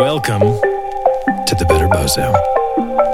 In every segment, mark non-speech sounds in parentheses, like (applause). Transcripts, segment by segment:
welcome to the Better Bozo.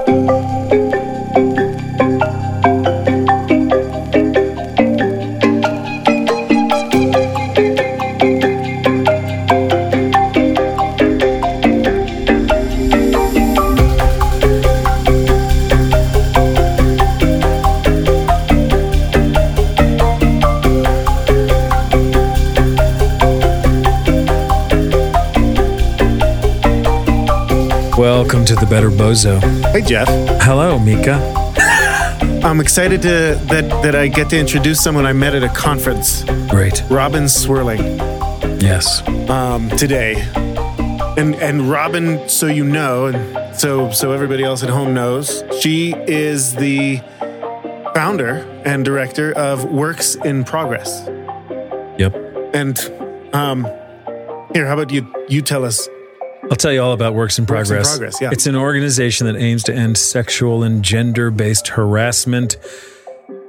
Better Bozo. Hey Jeff, Hello, Mika. I'm excited to that that I get to introduce someone I met at a conference, Great. Robyn Swirling, Yes. um, today. And and Robyn, so you know, and so so everybody else at home knows, she is the founder and director of Works in Progress. Yep. And um, here, how about you? You tell us. I'll tell you all about Works in Works in Progress. Progress, yeah. It's an organization that aims to end sexual and gender based harassment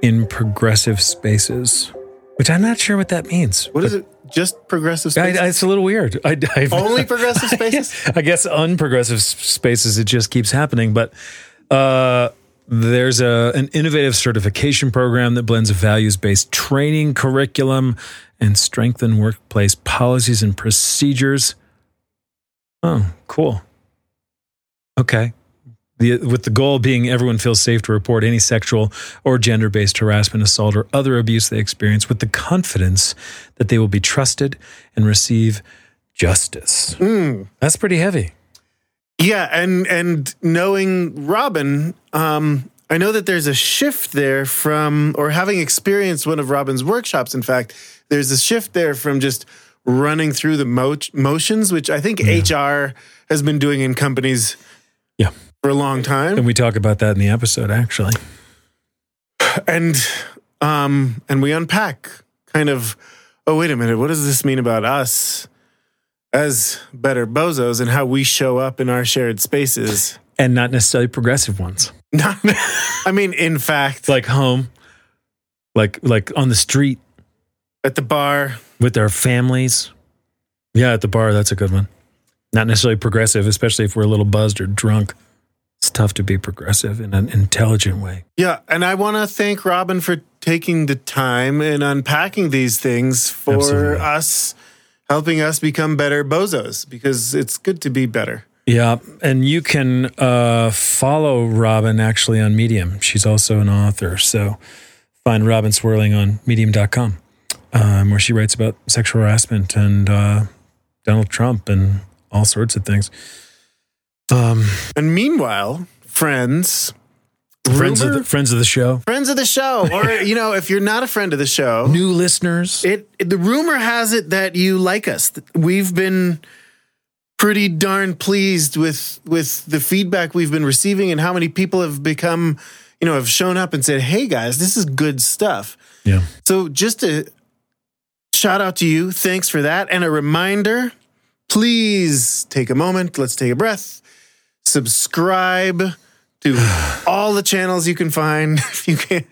in progressive spaces, which I'm not sure what that means. What is it? Just progressive spaces? I- it's a little weird. I, I, Only (laughs) progressive spaces? I guess unprogressive spaces, it just keeps happening. But uh, there's a an innovative certification program that blends a values based training curriculum and strengthen workplace policies and procedures. Oh, cool. Okay. The, with the goal being everyone feels safe to report any sexual or gender based harassment, assault, or other abuse they experience with the confidence that they will be trusted and receive justice. That's pretty heavy. Yeah, and and knowing Robyn, um, I know that there's a shift there from, or having experienced one of Robyn's workshops. In fact, there's a shift there from just running through the mo- motions, which I think HR has been doing in companies Yeah. for a long time, And we talk about that in the episode, actually. and um, and we unpack kind of. Oh, wait a minute. What does this mean about us as better bozos and how we show up in our shared spaces? And not necessarily progressive ones. (laughs) I mean, in fact, Like home, like like on the street at the bar. with their families. Yeah, at the bar, that's a good one. Not necessarily progressive, especially if we're a little buzzed or drunk. It's tough to be progressive in an intelligent way. Yeah, and I want to thank Robyn for taking the time and unpacking these things for Absolutely. us, helping us become better bozos because it's good to be better. Yeah, and you can uh, follow Robyn actually on Medium. She's also an author. So find Robyn Swirling on medium.com, um, where she writes about sexual harassment and uh, Donald Trump and all sorts of things. Um, And meanwhile, friends, friends, of the, friends of the show, friends of the show, (laughs) or you know, if you're not a friend of the show, new listeners. it, it- the rumor has it that you like us. We've been pretty darn pleased with with the feedback we've been receiving and how many people have become, you know, have shown up and said, "Hey guys, this is good stuff." yeah. So just a shout out to you. Thanks for that. And a reminder, please take a moment. Let's take a breath. Subscribe to (sighs) all the channels you can find (laughs) if you can.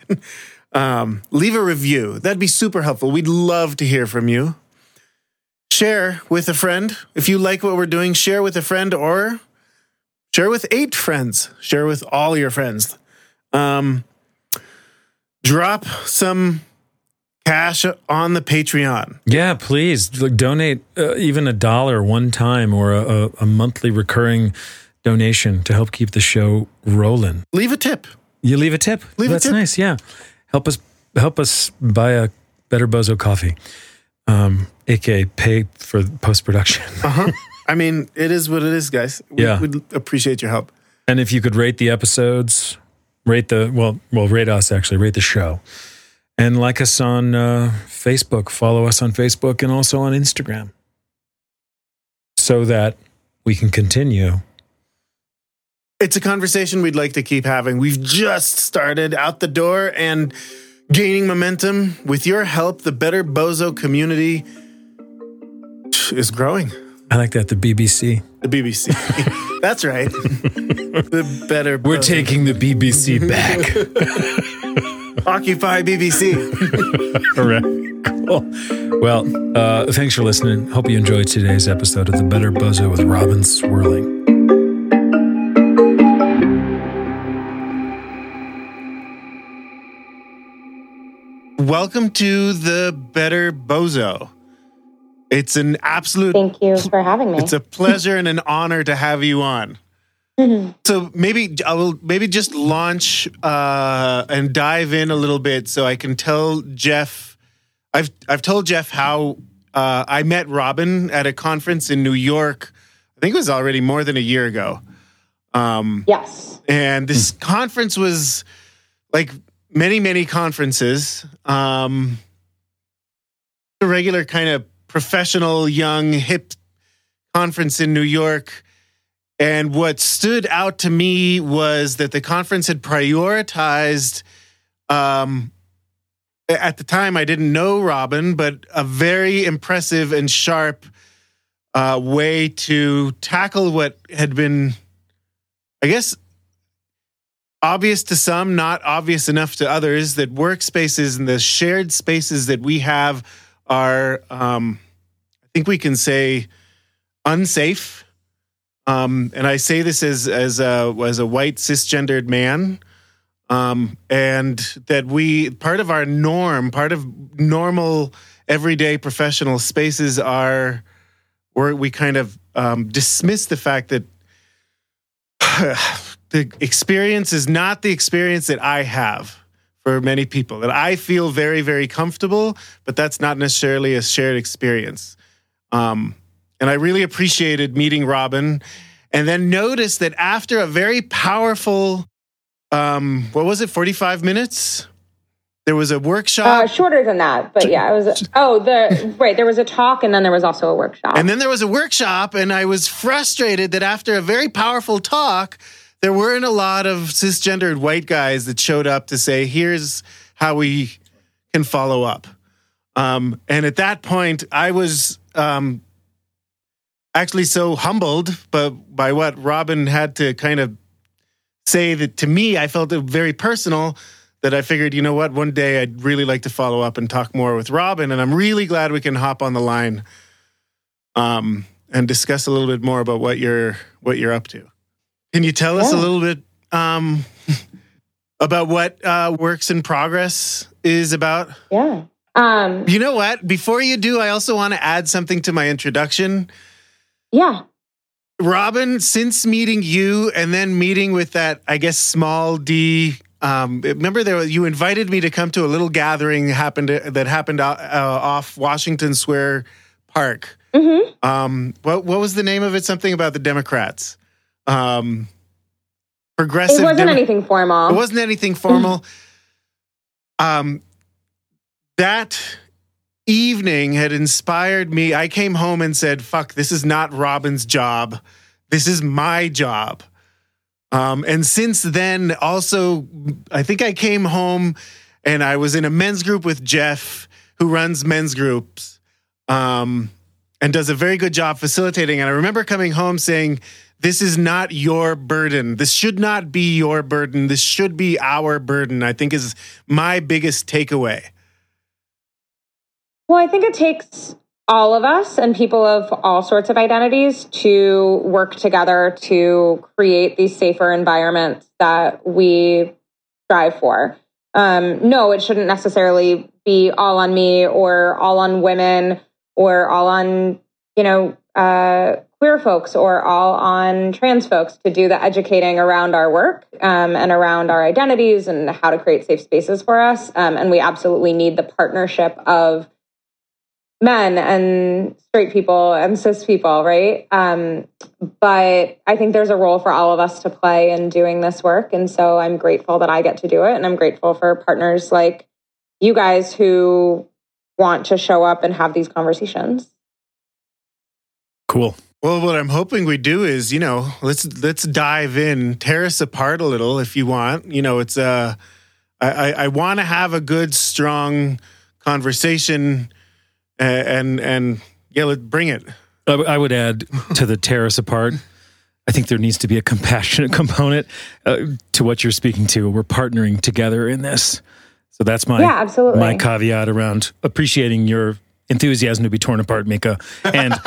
Um, leave a review. That'd be super helpful. We'd love to hear from you. Share with a friend. If you like what we're doing, share with a friend or share with eight friends. Share with all your friends. Um, drop some cash on the Patreon. Yeah, please like, donate uh, even a dollar one time or a, a, monthly recurring donation to help keep the show rolling. Leave a tip. You leave a tip. Leave a tip. That's nice. Yeah, help us help us buy a better Bozo coffee, um, aka pay for post production. (laughs) Uh-huh. I mean, it is what it is, guys. We, Yeah. We'd appreciate your help. and if you could rate the episodes, rate the well, well, rate us actually, rate the show, and like us on uh, Facebook. Follow us on Facebook and also on Instagram, so that we can continue. It's a conversation we'd like to keep having. We've just started out the door and gaining momentum. With your help, the Better Bozo community is growing. I like that the BBC. The BBC. (laughs) That's right. (laughs) the Better We're Bozo- taking the BBC back. (laughs) Occupy BBC. Correct. (laughs) cool. Well, uh, thanks for listening. Hope you enjoyed today's episode of The Better Bozo with Robyn Swirling. Welcome to the Better Bozo. It's an absolute Thank you for having me. It's a pleasure and an honor to have you on. So maybe I will maybe just launch uh, and dive in a little bit so I can tell Jeff. I've I've told Jeff how uh, I met Robyn at a conference in New York. I think it was already more than a year ago. Um, yes. and this conference was like many many conferences. Um, a regular kind of professional, young, hip conference in New York. And what stood out to me was that the conference had prioritized, um, at the time, I didn't know Robyn, but a very impressive and sharp uh, way to tackle what had been, I guess, obvious to some, not obvious enough to others, that workspaces and the shared spaces that we have are, um, I think we can say, unsafe. Um, and I say this as as a as a white cisgendered man, um, and that we part of our norm, part of normal everyday professional spaces are where we kind of um, dismiss the fact that (sighs) the experience is not the experience that I have for many people. That I feel very very comfortable, but that's not necessarily a shared experience. Um, and I really appreciated meeting Robyn, and then noticed that after a very powerful, um, what was it, forty five minutes? There was a workshop. Uh, shorter than that, but yeah, it was. Oh, the right. There was a talk, and then there was also a workshop. And then there was a workshop, and I was frustrated that after a very powerful talk, there weren't a lot of cisgendered white guys that showed up to say, here's how we can follow up. Um, and at that point, I was um, actually so humbled but by what Robyn had to kind of say that to me, I felt it very personal that I figured, you know what, one day I'd really like to follow up and talk more with Robyn. And I'm really glad we can hop on the line um, and discuss a little bit more about what you're what you're up to. Can you tell us a little bit um, (laughs) about what uh, Works in Progress is about? yeah. Um. You know what? Before you do, I also want to add something to my introduction. Yeah. Robyn, since meeting you and then meeting with that, I guess, small D. Um, remember, there you invited me to come to a little gathering happened that happened uh, uh, off Washington Square Park. hmm Um, what what was the name of it? Something about the Democrats. Um, progressive. It wasn't Demo- anything formal. It wasn't anything formal. um, that evening had inspired me. I came home and said, "Fuck, this is not Robyn's job. This is my job." Um, and since then, also, I think I came home and I was in a men's group with Jeff, who runs men's groups, um, and does a very good job facilitating. And I remember coming home saying, this is not your burden. This should not be your burden. This should be our burden, I think is my biggest takeaway. Well, I think it takes all of us and people of all sorts of identities to work together to create these safer environments that we strive for. Um, no, it shouldn't necessarily be all on me or all on women or all on, you know, uh, queer folks or all on trans folks to do the educating around our work um, and around our identities and how to create safe spaces for us. Um, and we absolutely need the partnership of men and straight people and cis people, right? Um, but I think there's a role for all of us to play in doing this work. And so I'm grateful that I get to do it. And I'm grateful for partners like you guys who want to show up and have these conversations. Cool. Well, what I'm hoping we do is, you know, let's let's dive in, tear us apart a little if you want. You know, it's uh I I, I want to have a good, strong conversation, and and yeah, let's bring it. I, w- I would add to the tear us apart. I think there needs to be a compassionate (laughs) component uh, to what you're speaking to. We're partnering together in this. So that's my Yeah, absolutely. my caveat around appreciating your enthusiasm to be torn apart, Mika. And (laughs)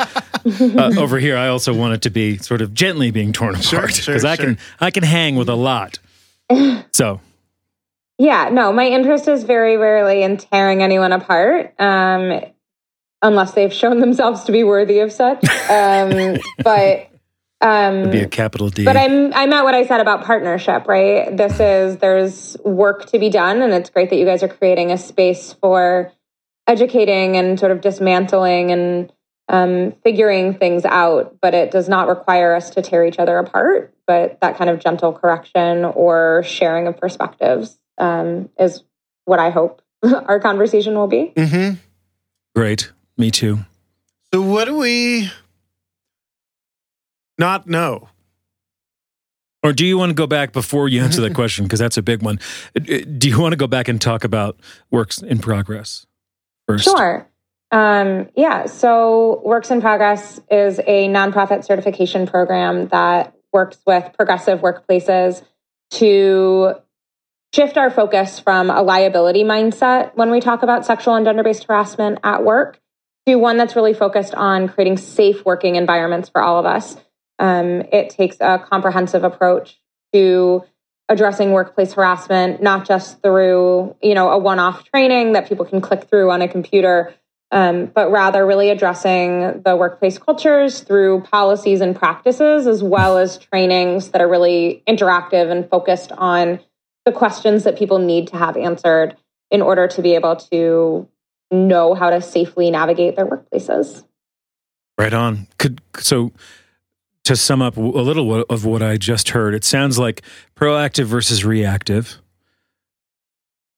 uh, over here, I also want it to be sort of gently being torn Sure, apart sure, because I can I can hang with a lot. (laughs) So Yeah, no, my interest is very rarely in tearing anyone apart, um, unless they've shown themselves to be worthy of such. Um, (laughs) but um, be a capital D. but I'm I meant what I said about partnership, right? This is there's work to be done, and it's great that you guys are creating a space for educating and sort of dismantling and um, figuring things out. But it does not require us to tear each other apart. But that kind of gentle correction or sharing of perspectives um, is what I hope (laughs) our conversation will be. Mm-hmm. Great. Me too. So what do we not know? Or do you want to go back before you answer that (laughs) question? Because that's a big one. Do you want to go back and talk about works in progress first? Sure. Um, yeah. So, Works in Progress is a nonprofit certification program that works with progressive workplaces to shift our focus from a liability mindset when we talk about sexual and gender based harassment at work to one that's really focused on creating safe working environments for all of us. Um, it takes a comprehensive approach to addressing workplace harassment, not just through you know a one-off training that people can click through on a computer, um, but rather really addressing the workplace cultures through policies and practices, as well as trainings that are really interactive and focused on the questions that people need to have answered in order to be able to know how to safely navigate their workplaces. Right on. Could so to sum up a little of what I just heard, it sounds like proactive versus reactive.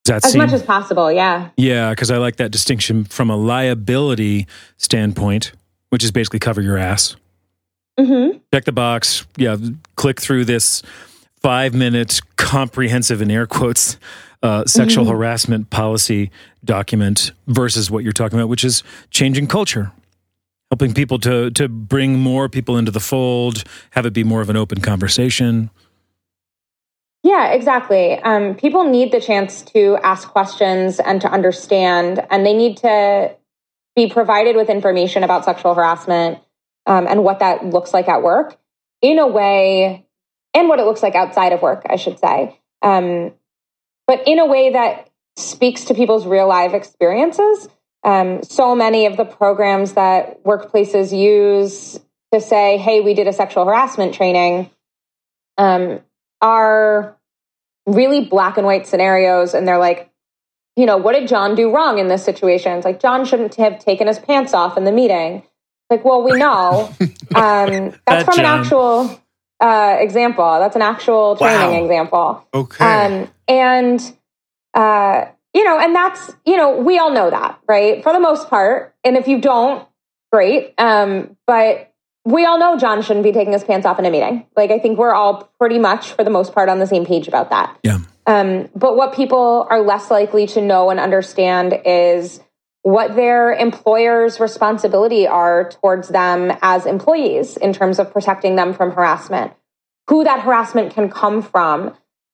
Does that As seem? much as possible, yeah. yeah, because I like that distinction from a liability standpoint, which is basically cover your ass. hmm check the box. Yeah, click through this five minute comprehensive in air quotes uh, sexual harassment policy document versus what you're talking about, which is changing culture, helping people to to bring more people into the fold, have it be more of an open conversation. Yeah, exactly. Um, people need the chance to ask questions and to understand, and they need to be provided with information about sexual harassment um, and what that looks like at work in a way, and what it looks like outside of work, I should say, um, but in a way that speaks to people's real life experiences. Um, so many of the programs that workplaces use to say, hey, we did a sexual harassment training. Um, are really black and white scenarios and they're like you know what did john do wrong in this situation it's like john shouldn't have taken his pants off in the meeting like well we know (laughs) um, that's Bad from an actual uh, example that's an actual training Wow. example Okay. um, and uh, you know, and that's you know, we all know that, right? For the most part. And if you don't, great. Um, but we all know John shouldn't be taking his pants off in a meeting. Like I think we're all pretty much, for the most part, on the same page about that. Yeah. Um, but what people are less likely to know and understand is what their employer's responsibility are towards them as employees in terms of protecting them from harassment, who that harassment can come from.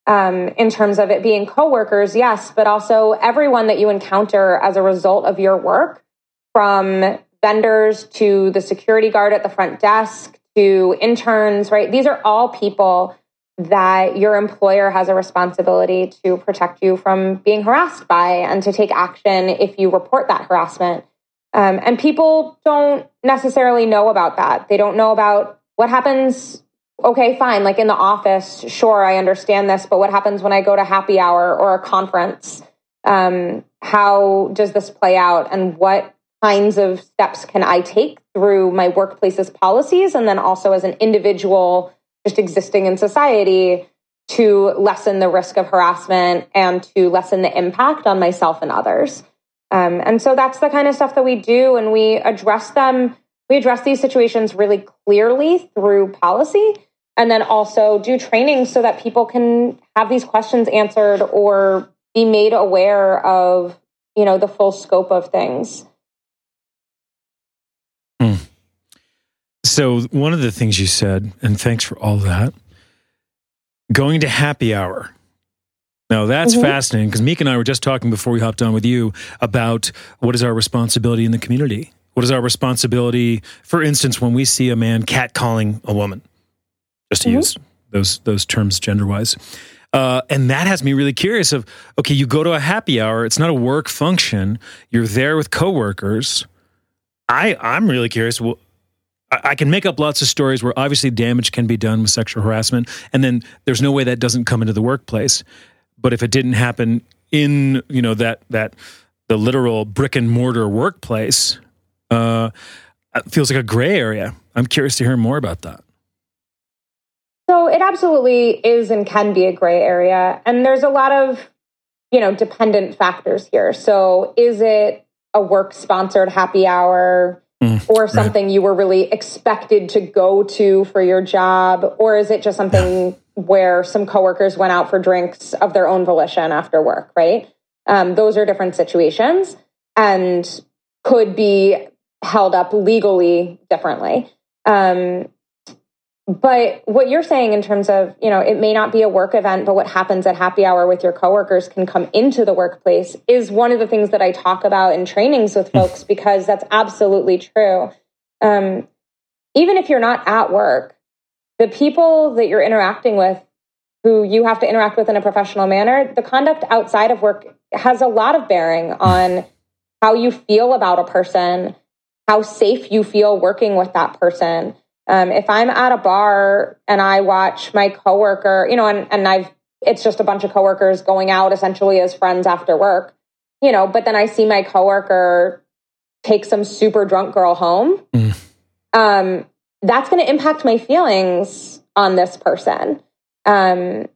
Um, in terms of it being coworkers, yes, but also everyone that you encounter as a result of your work, from vendors to the security guard at the front desk to interns, right? These are all people that your employer has a responsibility to protect you from being harassed by and to take action if you report that harassment. Um, and people don't necessarily know about that. They don't know about what happens. Okay, fine. Like in the office, sure, I understand this, but what happens when I go to happy hour or a conference? Um, how does this play out? And what kinds of steps can I take through my workplace's policies and then also as an individual just existing in society to lessen the risk of harassment and to lessen the impact on myself and others. Um, and so that's the kind of stuff that we do, and we address them. We address these situations really clearly through policy, and then also do training so that people can have these questions answered or be made aware of, you know, the full scope of things. hmm. So one of the things you said, and thanks for all that, going to happy hour. Now that's mm-hmm. fascinating because Meek and I were just talking before we hopped on with you about what is our responsibility in the community. What is our responsibility, for instance, when we see a man catcalling a woman, just to mm-hmm. use those those terms gender wise. Uh, and that has me really curious of okay you go to a happy hour it's not a work function you're there with coworkers i i'm really curious well, I, I can make up lots of stories where obviously damage can be done with sexual harassment and then there's no way that doesn't come into the workplace but if it didn't happen in you know that that the literal brick and mortar workplace uh, it feels like a gray area i'm curious to hear more about that it absolutely is and can be a gray area. And there's a lot of, you know, dependent factors here. So is it a work sponsored happy hour mm, or something right. you were really expected to go to for your job? Or is it just something where some coworkers went out for drinks of their own volition after work, right? Um, those are different situations and could be held up legally differently. Um, but what you're saying in terms of, you know, it may not be a work event, but what happens at happy hour with your coworkers can come into the workplace is one of the things that I talk about in trainings with hmm. folks because that's absolutely true. Um, even if you're not at work, the people that you're interacting with, who you have to interact with in a professional manner, the conduct outside of work has a lot of bearing on how you feel about a person, how safe you feel working with that person. Um, if I'm at a bar and I watch my coworker, you know, and, and I've, it's just a bunch of coworkers going out essentially as friends after work, you know, but then I see my coworker take some super drunk girl home, mm. um, that's going to impact my feelings on this person. Um,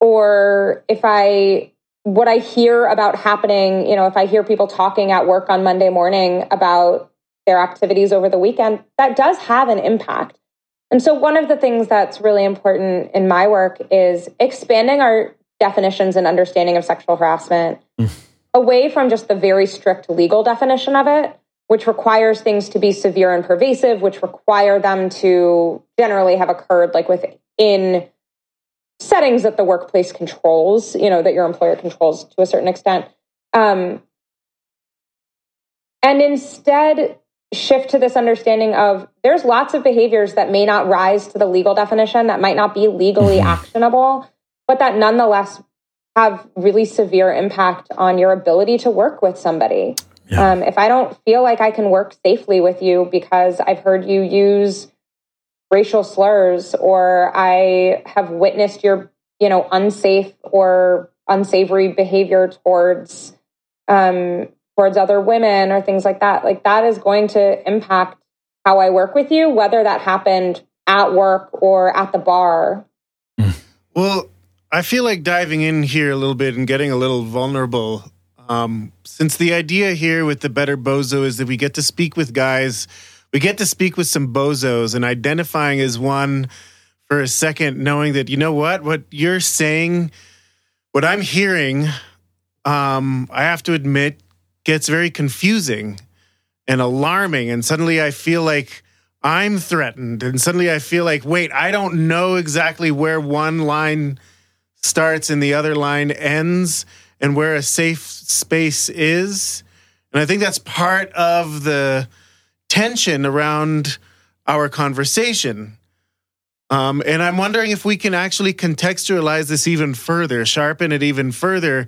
or if I, what I hear about happening, you know, if I hear people talking at work on Monday morning about their activities over the weekend, that does have an impact. And so, one of the things that's really important in my work is expanding our definitions and understanding of sexual harassment mm. away from just the very strict legal definition of it, which requires things to be severe and pervasive, which require them to generally have occurred like within settings that the workplace controls, you know, that your employer controls to a certain extent. Um, and instead shift to this understanding of there's lots of behaviors that may not rise to the legal definition that might not be legally mm-hmm. actionable but that nonetheless have really severe impact on your ability to work with somebody yeah. um, if i don't feel like i can work safely with you because i've heard you use racial slurs or i have witnessed your you know unsafe or unsavory behavior towards um, towards other women or things like that, like that is going to impact how I work with you, whether that happened at work or at the bar. Well, I feel like diving in here a little bit and getting a little vulnerable. Um, since the idea here with the better bozo is that we get to speak with guys, we get to speak with some bozos and identifying as one for a second, knowing that, you know what, what you're saying, what I'm hearing, um, I have to admit, gets very confusing and alarming. And suddenly I feel like I'm threatened. And suddenly I feel like, wait, I don't know exactly where one line starts and the other line ends and where a safe space is. And I think that's part of the tension around our conversation. Um, and I'm wondering if we can actually contextualize this even further, sharpen it even further.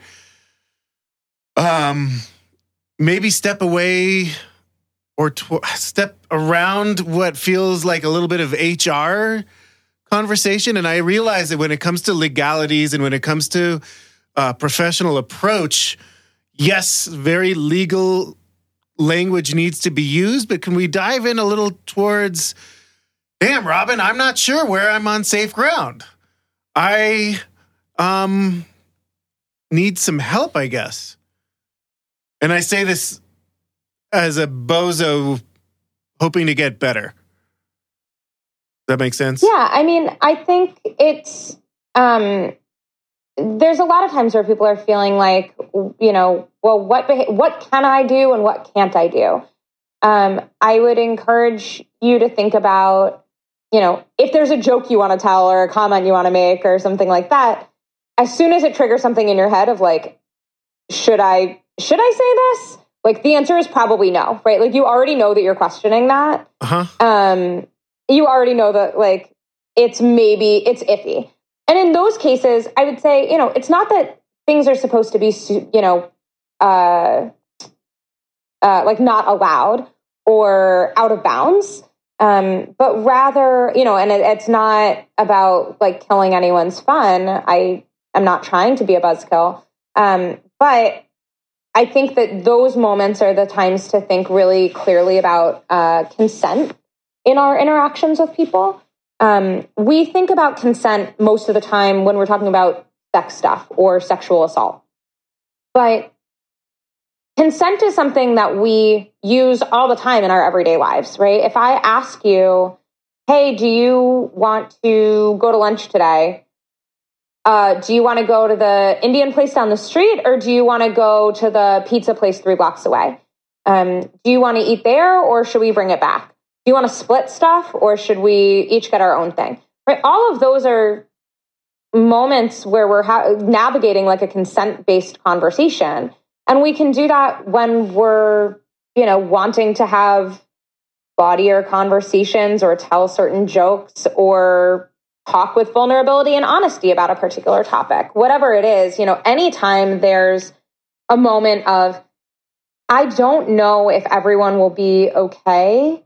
Um, maybe step away or tw- step around what feels like a little bit of HR conversation. And I realize that when it comes to legalities and when it comes to uh, professional approach, yes, very legal language needs to be used, but can we dive in a little towards, damn, Robyn, I'm not sure where I'm on safe ground. I um need some help, I guess. And I say this as a bozo hoping to get better. Does that make sense? Yeah, I mean, I think it's um there's a lot of times where people are feeling like, you know, well, what what can I do and what can't I do? Um, I would encourage you to think about, you know, if there's a joke you want to tell or a comment you want to make or something like that, as soon as it triggers something in your head of like, should I should I say this? Like the answer is probably no, right? Like you already know that you're questioning that. Uh-huh. Um, you already know that like it's maybe it's iffy. And in those cases, I would say, you know, it's not that things are supposed to be, you know, uh, uh, like not allowed or out of bounds. Um, but rather, you know, and it, it's not about like killing anyone's fun. I am not trying to be a buzzkill. Um, but I think that those moments are the times to think really clearly about uh, consent in our interactions with people. Um, we think about consent most of the time when we're talking about sex stuff or sexual assault. But consent is something that we use all the time in our everyday lives, right? If I ask you, hey, do you want to go to lunch today? Uh, do you want to go to the Indian place down the street or do you want to go to the pizza place three blocks away? Um, do you want to eat there or should we bring it back? Do you want to split stuff or should we each get our own thing? Right? All of those are moments where we're ha- navigating like a consent based conversation. And we can do that when we're, you know, wanting to have bodier conversations or tell certain jokes or talk with vulnerability and honesty about a particular topic, whatever it is, you know, anytime there's a moment of, I don't know if everyone will be okay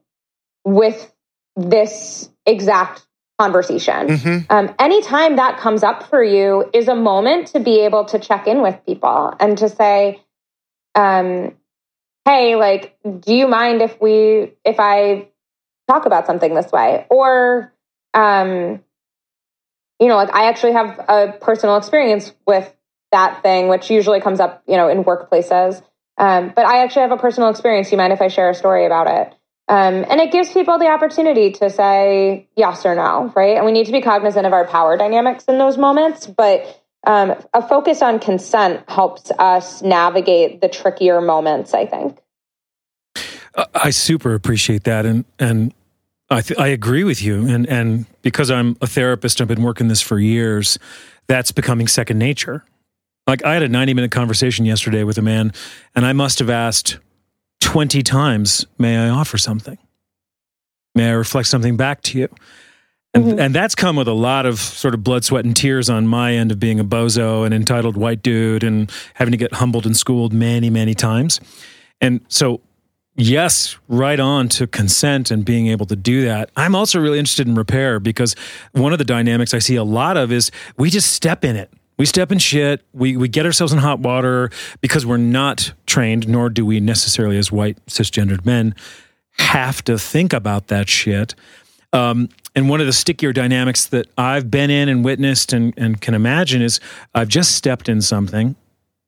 with this exact conversation. Mm-hmm. Um, anytime that comes up for you is a moment to be able to check in with people and to say, um, hey, like, do you mind if we, if I talk about something this way? Or, um, you know, like I actually have a personal experience with that thing, which usually comes up, you know, in workplaces. Um, but I actually have a personal experience. You mind if I share a story about it? Um, and it gives people the opportunity to say yes or no, right? And we need to be cognizant of our power dynamics in those moments. But um, a focus on consent helps us navigate the trickier moments, I think. I super appreciate that. And, and I, th- I agree with you. And, and because I'm a therapist, I've been working this for years, that's becoming second nature. Like I had a 90 minute conversation yesterday with a man, and I must have asked 20 times, May I offer something? May I reflect something back to you? And, mm-hmm. and that's come with a lot of sort of blood, sweat, and tears on my end of being a bozo and entitled white dude and having to get humbled and schooled many, many times. And so, yes, right on to consent and being able to do that. I'm also really interested in repair because one of the dynamics I see a lot of is we just step in it. We step in shit. We, we get ourselves in hot water because we're not trained, nor do we necessarily, as white cisgendered men, have to think about that shit. Um, and one of the stickier dynamics that I've been in and witnessed and, and can imagine is I've just stepped in something,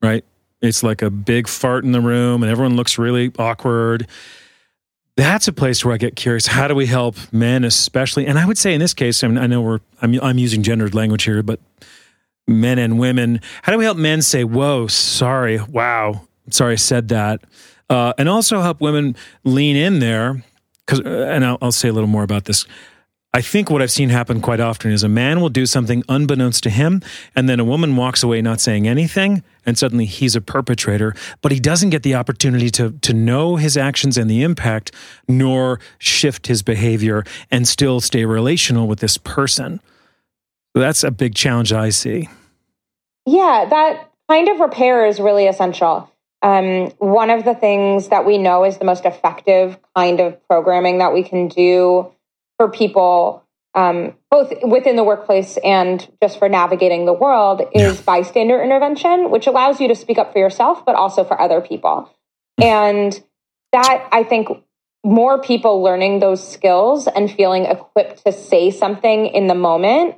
right? It's like a big fart in the room and everyone looks really awkward. That's a place where I get curious. How do we help men, especially? And I would say in this case, I, mean, I know we're I'm, I'm using gendered language here, but men and women. How do we help men say, whoa, sorry, wow, sorry I said that? Uh, and also help women lean in there. Because, uh, and I'll, I'll say a little more about this. I think what I've seen happen quite often is a man will do something unbeknownst to him, and then a woman walks away not saying anything, and suddenly he's a perpetrator, but he doesn't get the opportunity to, to know his actions and the impact, nor shift his behavior and still stay relational with this person. So that's a big challenge I see. Yeah, that kind of repair is really essential. Um, one of the things that we know is the most effective kind of programming that we can do for people, um, both within the workplace and just for navigating the world, is yeah. bystander intervention, which allows you to speak up for yourself, but also for other people. And that, I think, more people learning those skills and feeling equipped to say something in the moment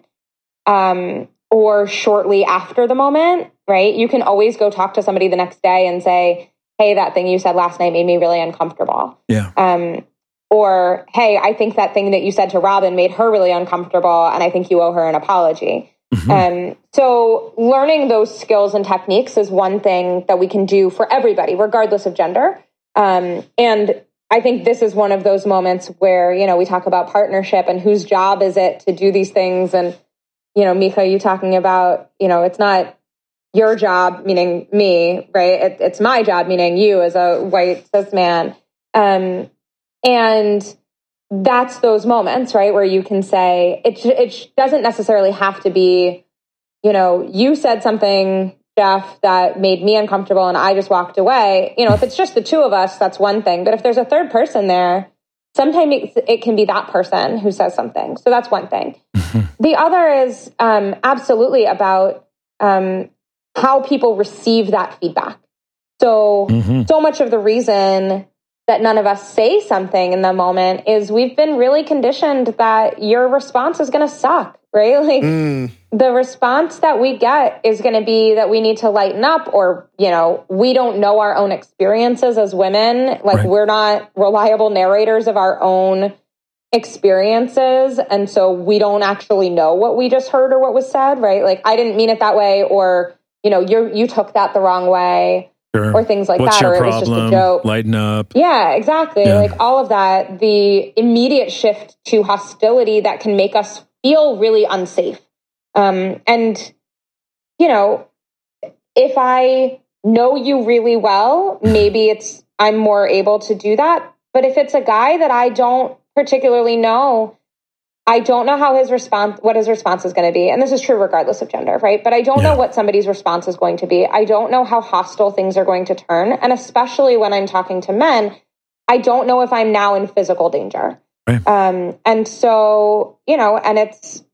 um, or shortly after the moment, right? You can always go talk to somebody the next day and say, hey, that thing you said last night made me really uncomfortable. Yeah. Um, or, hey, I think that thing that you said to Robyn made her really uncomfortable, and I think you owe her an apology. Mm-hmm. Um, so, learning those skills and techniques is one thing that we can do for everybody, regardless of gender. Um, and I think this is one of those moments where, you know, we talk about partnership and whose job is it to do these things. And you know, Mika, you talking about, you know, it's not your job, meaning me, right? It, it's my job, meaning you as a white cis man. Um, and that's those moments, right, where you can say it. It doesn't necessarily have to be, you know, you said something, Jeff, that made me uncomfortable, and I just walked away. You know, if it's just the two of us, that's one thing. But if there's a third person there, sometimes it can be that person who says something. So that's one thing. (laughs) the other is um, absolutely about um, how people receive that feedback. So, mm-hmm. so much of the reason that none of us say something in the moment is we've been really conditioned that your response is going to suck, right? (laughs) Like mm. the response that we get is going to be that we need to lighten up or, you know, we don't know our own experiences as women. Like right. we're not reliable narrators of our own experiences. And so we don't actually know what we just heard or what was said, right? Like I didn't mean it that way or, you know, you you took that the wrong way Sure. or things like What's that, or it was just a joke. Lighten up. Yeah, exactly. Yeah. Like all of that, the immediate shift to hostility that can make us feel really unsafe. Um, and, you know, if I know you really well, maybe it's, I'm more able to do that. But if it's a guy that I don't particularly know, I don't know how his response, what his response is going to be. And this is true regardless of gender, right? But I don't yeah. know what somebody's response is going to be. I don't know how hostile things are going to turn. And especially when I'm talking to men, I don't know if I'm now in physical danger. Right. Um, and so, you know, and it's,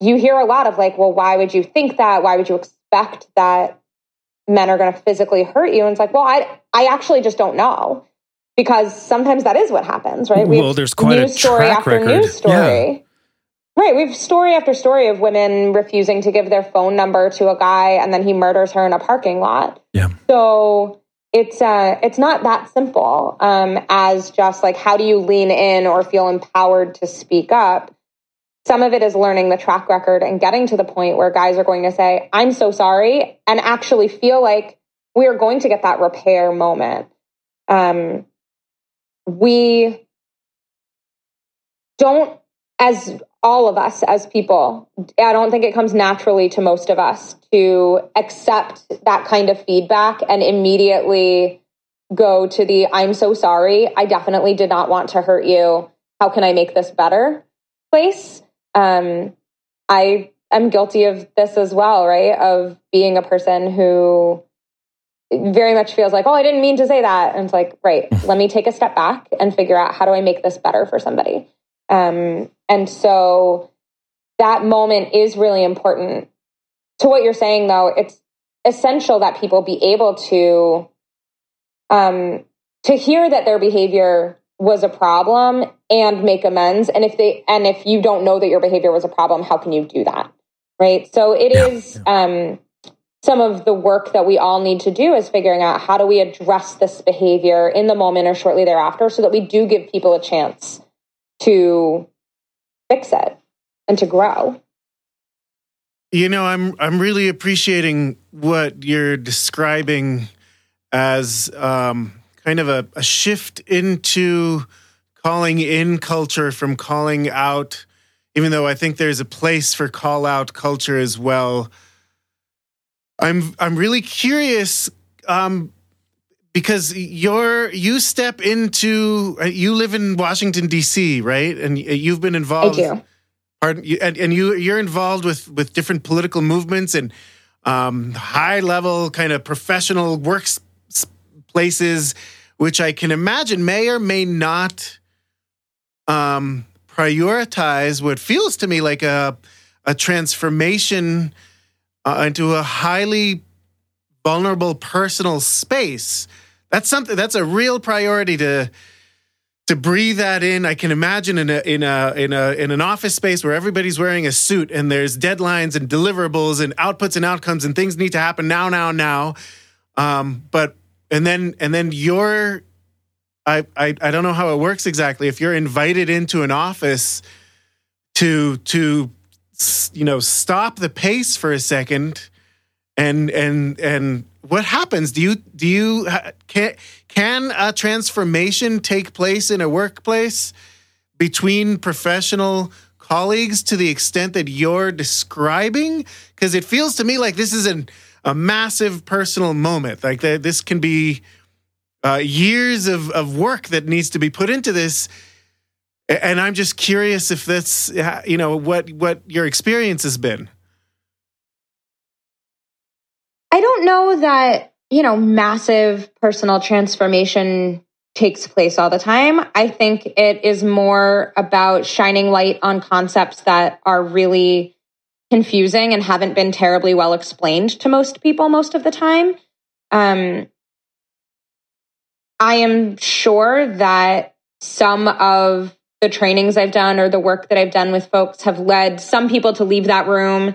you hear a lot of like, well, why would you think that? Why would you expect that men are going to physically hurt you? And it's like, well, I, I actually just don't know because sometimes that is what happens, right? We well, there's quite news a story after record. news story. Yeah. Right, we have story after story of women refusing to give their phone number to a guy, and then he murders her in a parking lot. Yeah. So it's uh, it's not that simple um, as just like how do you lean in or feel empowered to speak up. Some of it is learning the track record and getting to the point where guys are going to say, "I'm so sorry," and actually feel like we are going to get that repair moment. Um, we don't, as all of us as people, I don't think it comes naturally to most of us to accept that kind of feedback and immediately go to the I'm so sorry. I definitely did not want to hurt you. How can I make this better place? Um, I am guilty of this as well, right? Of being a person who very much feels like, oh, I didn't mean to say that. And it's like, right, (laughs) let me take a step back and figure out how do I make this better for somebody. Um, and so that moment is really important. To what you're saying, though, it's essential that people be able to um, to hear that their behavior was a problem and make amends. And if they and if you don't know that your behavior was a problem, how can you do that? Right. So it yeah, is. Um, some of the work that we all need to do is figuring out how do we address this behavior in the moment or shortly thereafter so that we do give people a chance to fix it and to grow. You know, I'm I'm really appreciating what you're describing as um, kind of a, a shift into calling in culture from calling out, even though I think there's a place for call out culture as well. I'm I'm really curious um, because you're you step into uh, you live in Washington D.C. right, and you've been involved. I do. Pardon, and, and you you're involved with with different political movements and um, high level kind of professional workplaces, which I can imagine may or may not um, prioritize what feels to me like a a transformation uh, into a highly vulnerable personal space. That's something that's a real priority to to breathe that in. I can imagine in a in a in a in an office space where everybody's wearing a suit and there's deadlines and deliverables and outputs and outcomes and things need to happen now, now, now. Um, but and then and then you're I, I I don't know how it works exactly. If you're invited into an office to to you know stop the pace for a second and and and what happens do you do you can can a transformation take place in a workplace between professional colleagues to the extent that you're describing? Because it feels to me like this is an, a massive personal moment. Like this can be uh, years of, of work that needs to be put into this. And I'm just curious if that's, you know, what, what your experience has been. I don't know that, you know, massive personal transformation takes place all the time. I think it is more about shining light on concepts that are really confusing and haven't been terribly well explained to most people most of the time. Um, I am sure that some of the trainings I've done or the work that I've done with folks have led some people to leave that room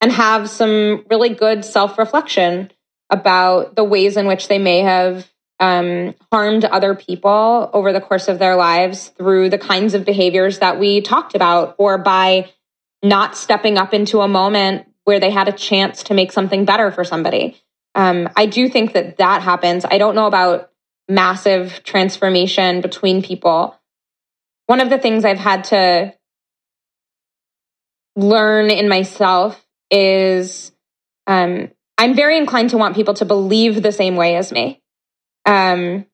and have some really good self reflection about the ways in which they may have um, harmed other people over the course of their lives through the kinds of behaviors that we talked about, or by not stepping up into a moment where they had a chance to make something better for somebody. Um, I do think that that happens. I don't know about massive transformation between people. One of the things I've had to learn in myself is um, I'm very inclined to want people to believe the same way as me um,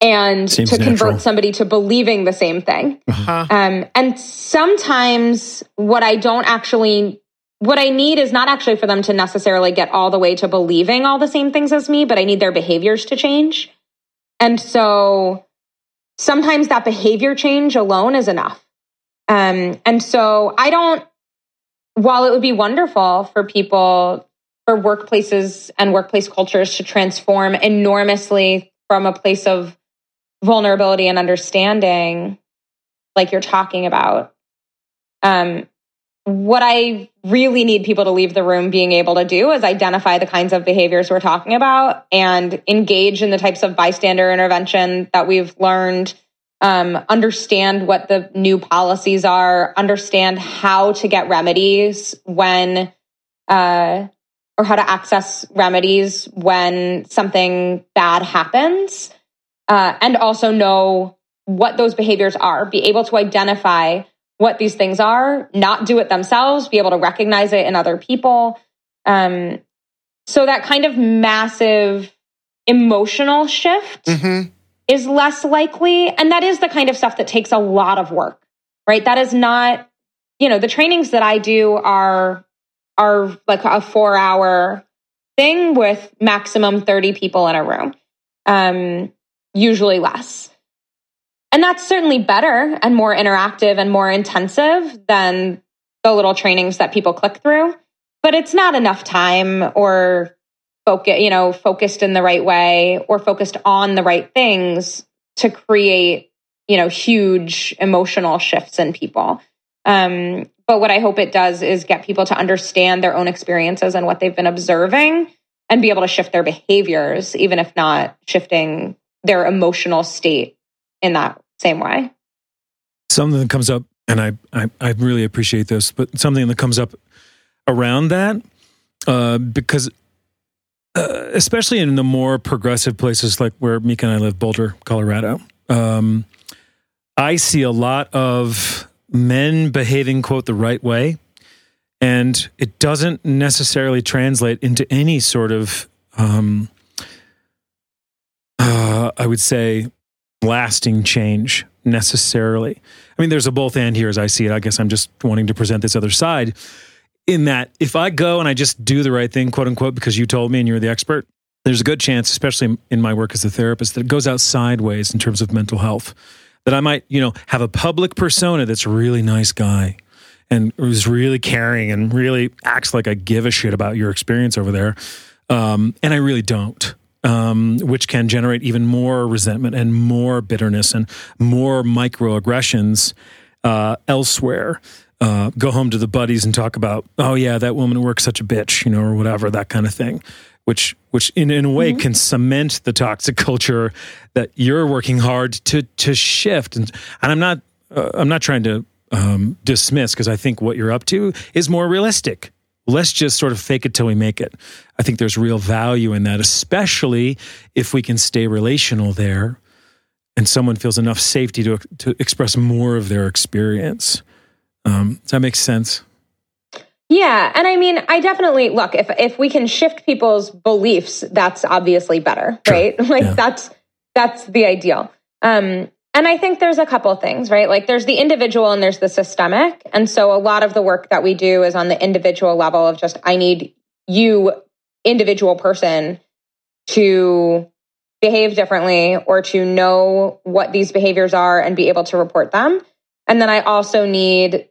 and Seems to natural. convert somebody to believing the same thing. Uh-huh. Um, and sometimes what I don't actually, what I need is not actually for them to necessarily get all the way to believing all the same things as me, but I need their behaviors to change. And so sometimes that behavior change alone is enough. Um, and so I don't, while it would be wonderful for people for workplaces and workplace cultures to transform enormously from a place of vulnerability and understanding, like you're talking about. Um, what I really need people to leave the room being able to do is identify the kinds of behaviors we're talking about and engage in the types of bystander intervention that we've learned, um, understand what the new policies are, understand how to get remedies when uh, or how to access remedies when something bad happens, uh, and also know what those behaviors are, be able to identify what these things are, not do it themselves, be able to recognize it in other people. Um, so that kind of massive emotional shift mm-hmm. is less likely. And that is the kind of stuff that takes a lot of work, right? That is not, you know, the trainings that I do are are like a four hour thing with maximum 30 people in a room, um, usually less. And that's certainly better and more interactive and more intensive than the little trainings that people click through. But it's not enough time or focus, you know, focused in the right way or focused on the right things to create, you know, huge emotional shifts in people. Um, but what I hope it does is get people to understand their own experiences and what they've been observing and be able to shift their behaviors, even if not shifting their emotional state in that same way. Something that comes up, and I, I, I really appreciate this, but something that comes up around that, uh, because uh, especially in the more progressive places like where Mika and I live, Boulder, Colorado, um, I see a lot of men behaving, quote, the right way. And it doesn't necessarily translate into any sort of, um, uh, I would say, lasting change necessarily. I mean, there's a both and here as I see it. I guess I'm just wanting to present this other side in that if I go and I just do the right thing, quote unquote, because you told me and you're the expert, there's a good chance, especially in my work as a therapist, that it goes out sideways in terms of mental health that I might, you know, have a public persona that's a really nice guy and who's really caring and really acts like I give a shit about your experience over there. Um, and I really don't. Um, which can generate even more resentment and more bitterness and more microaggressions uh, elsewhere. Uh, go home to the buddies and talk about, oh yeah, that woman works such a bitch, you know, or whatever, that kind of thing which which in, in a way mm-hmm. can cement the toxic (laughs) culture that you're working hard to to shift and and I'm not uh, I'm not trying to um, dismiss because I think what you're up to is more realistic. Let's just sort of fake it till we make it. I think there's real value in that, especially if we can stay relational there and someone feels enough safety to to express more of their experience. Um, does that make sense? Yeah, and I mean, I definitely look if if we can shift people's beliefs, that's obviously better, Sure. right? (laughs) Like Yeah. that's that's the ideal. Um, and I think there's a couple things, right? Like there's the individual and there's the systemic, and so a lot of the work that we do is on the individual level of just I need you, individual person, to behave differently or to know what these behaviors are and be able to report them. And then I also need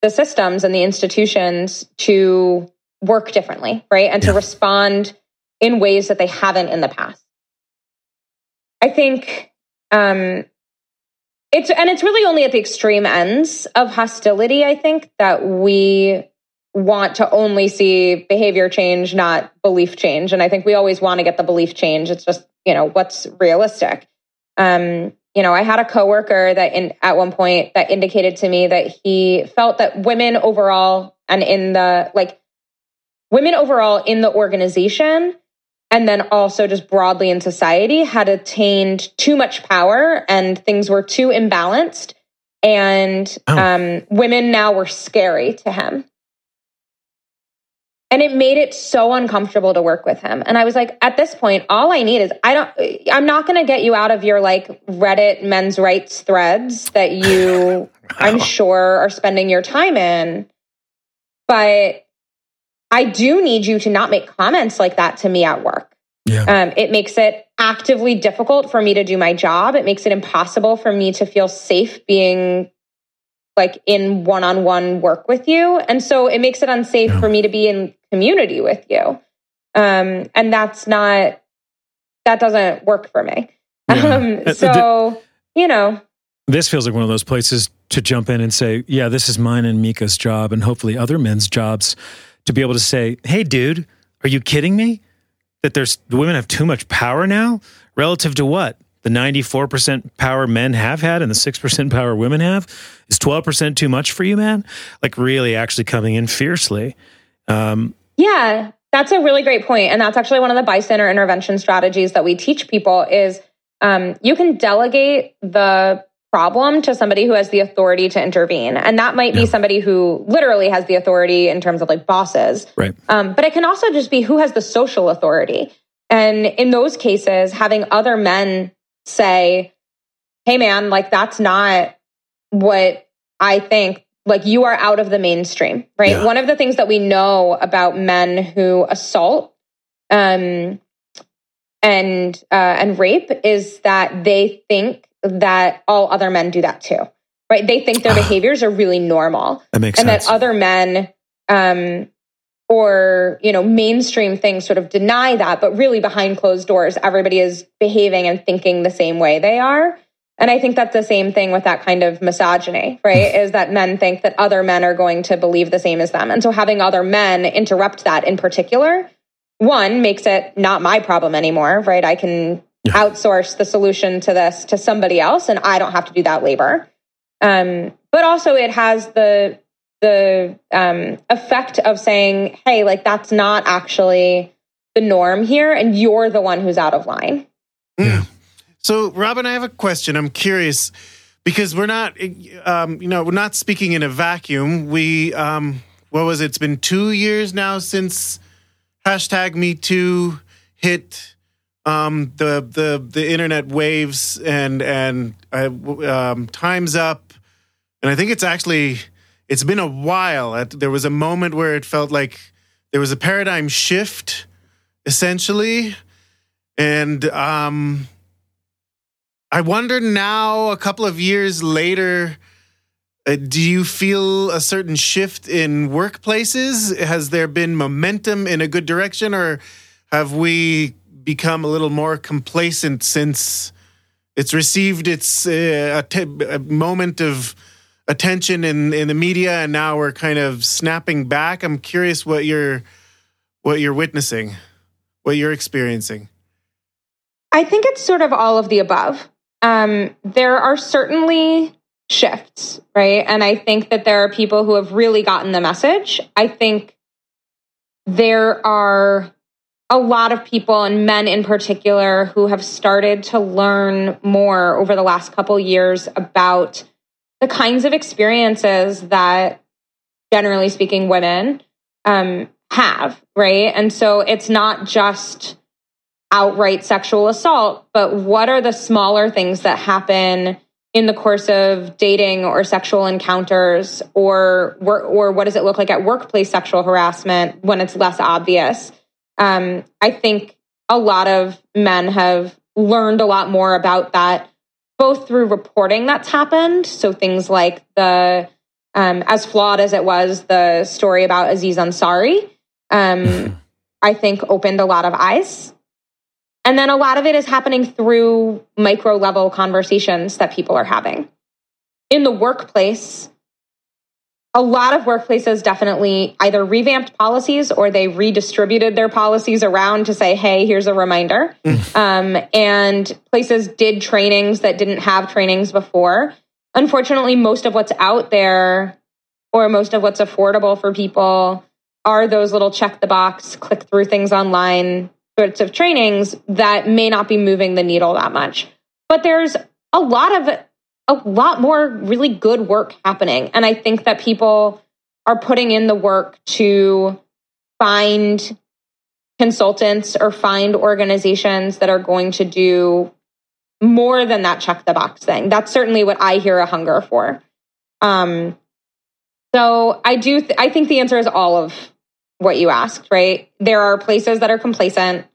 the systems and the institutions to work differently, right? And to Yeah. respond in ways that they haven't in the past. I think um it's and it's really only at the extreme ends of hostility, I think, that we want to only see behavior change, not belief change. And I think we always want to get the belief change. It's just, you know, what's realistic. Um, you know, I had a coworker that in at one point that indicated to me that he felt that women overall and in the like women overall in the organization and then also just broadly in society had attained too much power and things were too imbalanced. And Oh. um, women now were scary to him. And it made it so uncomfortable to work with him. And i was like at this point all i need is i don't i'm not going to get you out of your like reddit men's rights threads that you (laughs) i'm sure are spending your time in. But i do need you to not make comments like that to me at work Yeah. um, it makes it actively difficult for me to do my job it makes it impossible for me to feel safe being like in one-on-one work with you and so it makes it unsafe Yeah. for me to be in community with you um and that's not that doesn't work for me Yeah. (laughs) um Uh, so you know This feels like one of those places to jump in and say, yeah, this is mine and Mika's job, and hopefully other men's jobs to be able to say, hey, dude, are you kidding me? That there's women have too much power now relative to what? The 94% power men have had and the 6% power women have? Is 12% too much for you, man? Like, really actually coming in fiercely. Um, Yeah, that's a really great point, and that's actually one of the bystander intervention strategies that we teach people. Is um, you can delegate the problem to somebody who has the authority to intervene, and that might Yeah. be somebody who literally has the authority in terms of like bosses. right. Um, but it can also just be who has the social authority. And in those cases, having other men say, hey, man, like that's not what I think. Like you are out of the mainstream, right? Yeah. One of the things that we know about men who assault um, and uh, and rape is that they think that all other men do that too, right? They think their Ah. behaviors are really normal That makes and sense. that other men um or you know mainstream things sort of deny that but really behind closed doors everybody is behaving and thinking the same way they are and i think that's the same thing with that kind of misogyny right is that men think that other men are going to believe the same as them and so having other men interrupt that in particular one makes it not my problem anymore right i can Yeah. outsource the solution to this to somebody else and i don't have to do that labor um, but also it has the the um, effect of saying hey like that's not actually the norm here and you're the one who's out of line Yeah. So, Robyn, I have a question. I'm curious because we're not, um, you know, we're not speaking in a vacuum. We, um, what was it? It's been two years now since hashtag Me Too hit um, the the the internet waves and and uh, um, times up, and I think it's actually it's been a while. There was a moment where it felt like there was a paradigm shift, essentially, and um, I wonder now, a couple of years later, uh, do you feel a certain shift in workplaces? Has there been momentum in a good direction, or have we become a little more complacent since it's received its uh, att- a moment of attention in, in the media, and now we're kind of snapping back? I'm curious what you're what you're witnessing, what you're experiencing. i think it's sort of all of the above um, there are certainly shifts right and i think that there are people who have really gotten the message i think there are a lot of people and men in particular who have started to learn more over the last couple years about the kinds of experiences that, generally speaking, women um, have, right? And so it's not just outright sexual assault, but what are the smaller things that happen in the course of dating or sexual encounters or or what does it look like at workplace sexual harassment when it's less obvious um, i think a lot of men have learned a lot more about that both through reporting that's happened so things like the um, as flawed as it was the story about aziz ansari um, (laughs) i think opened a lot of eyes and then a lot of it is happening through micro level conversations that people are having. In the workplace, a lot of workplaces definitely either revamped policies or they redistributed their policies around to say, hey, here's a reminder. Mm. um, and places did trainings that didn't have trainings before. Unfortunately, most of what's out there or most of what's affordable for people are those little check the box, click through things online sorts of trainings that may not be moving the needle that much. But there's a lot of a lot more really good work happening. And I think that people are putting in the work to find consultants or find organizations that are going to do more than that check the box thing. That's certainly what I hear a hunger for. Um, so I do. Th- I think the answer is all of what you asked, right? There are places that are complacent.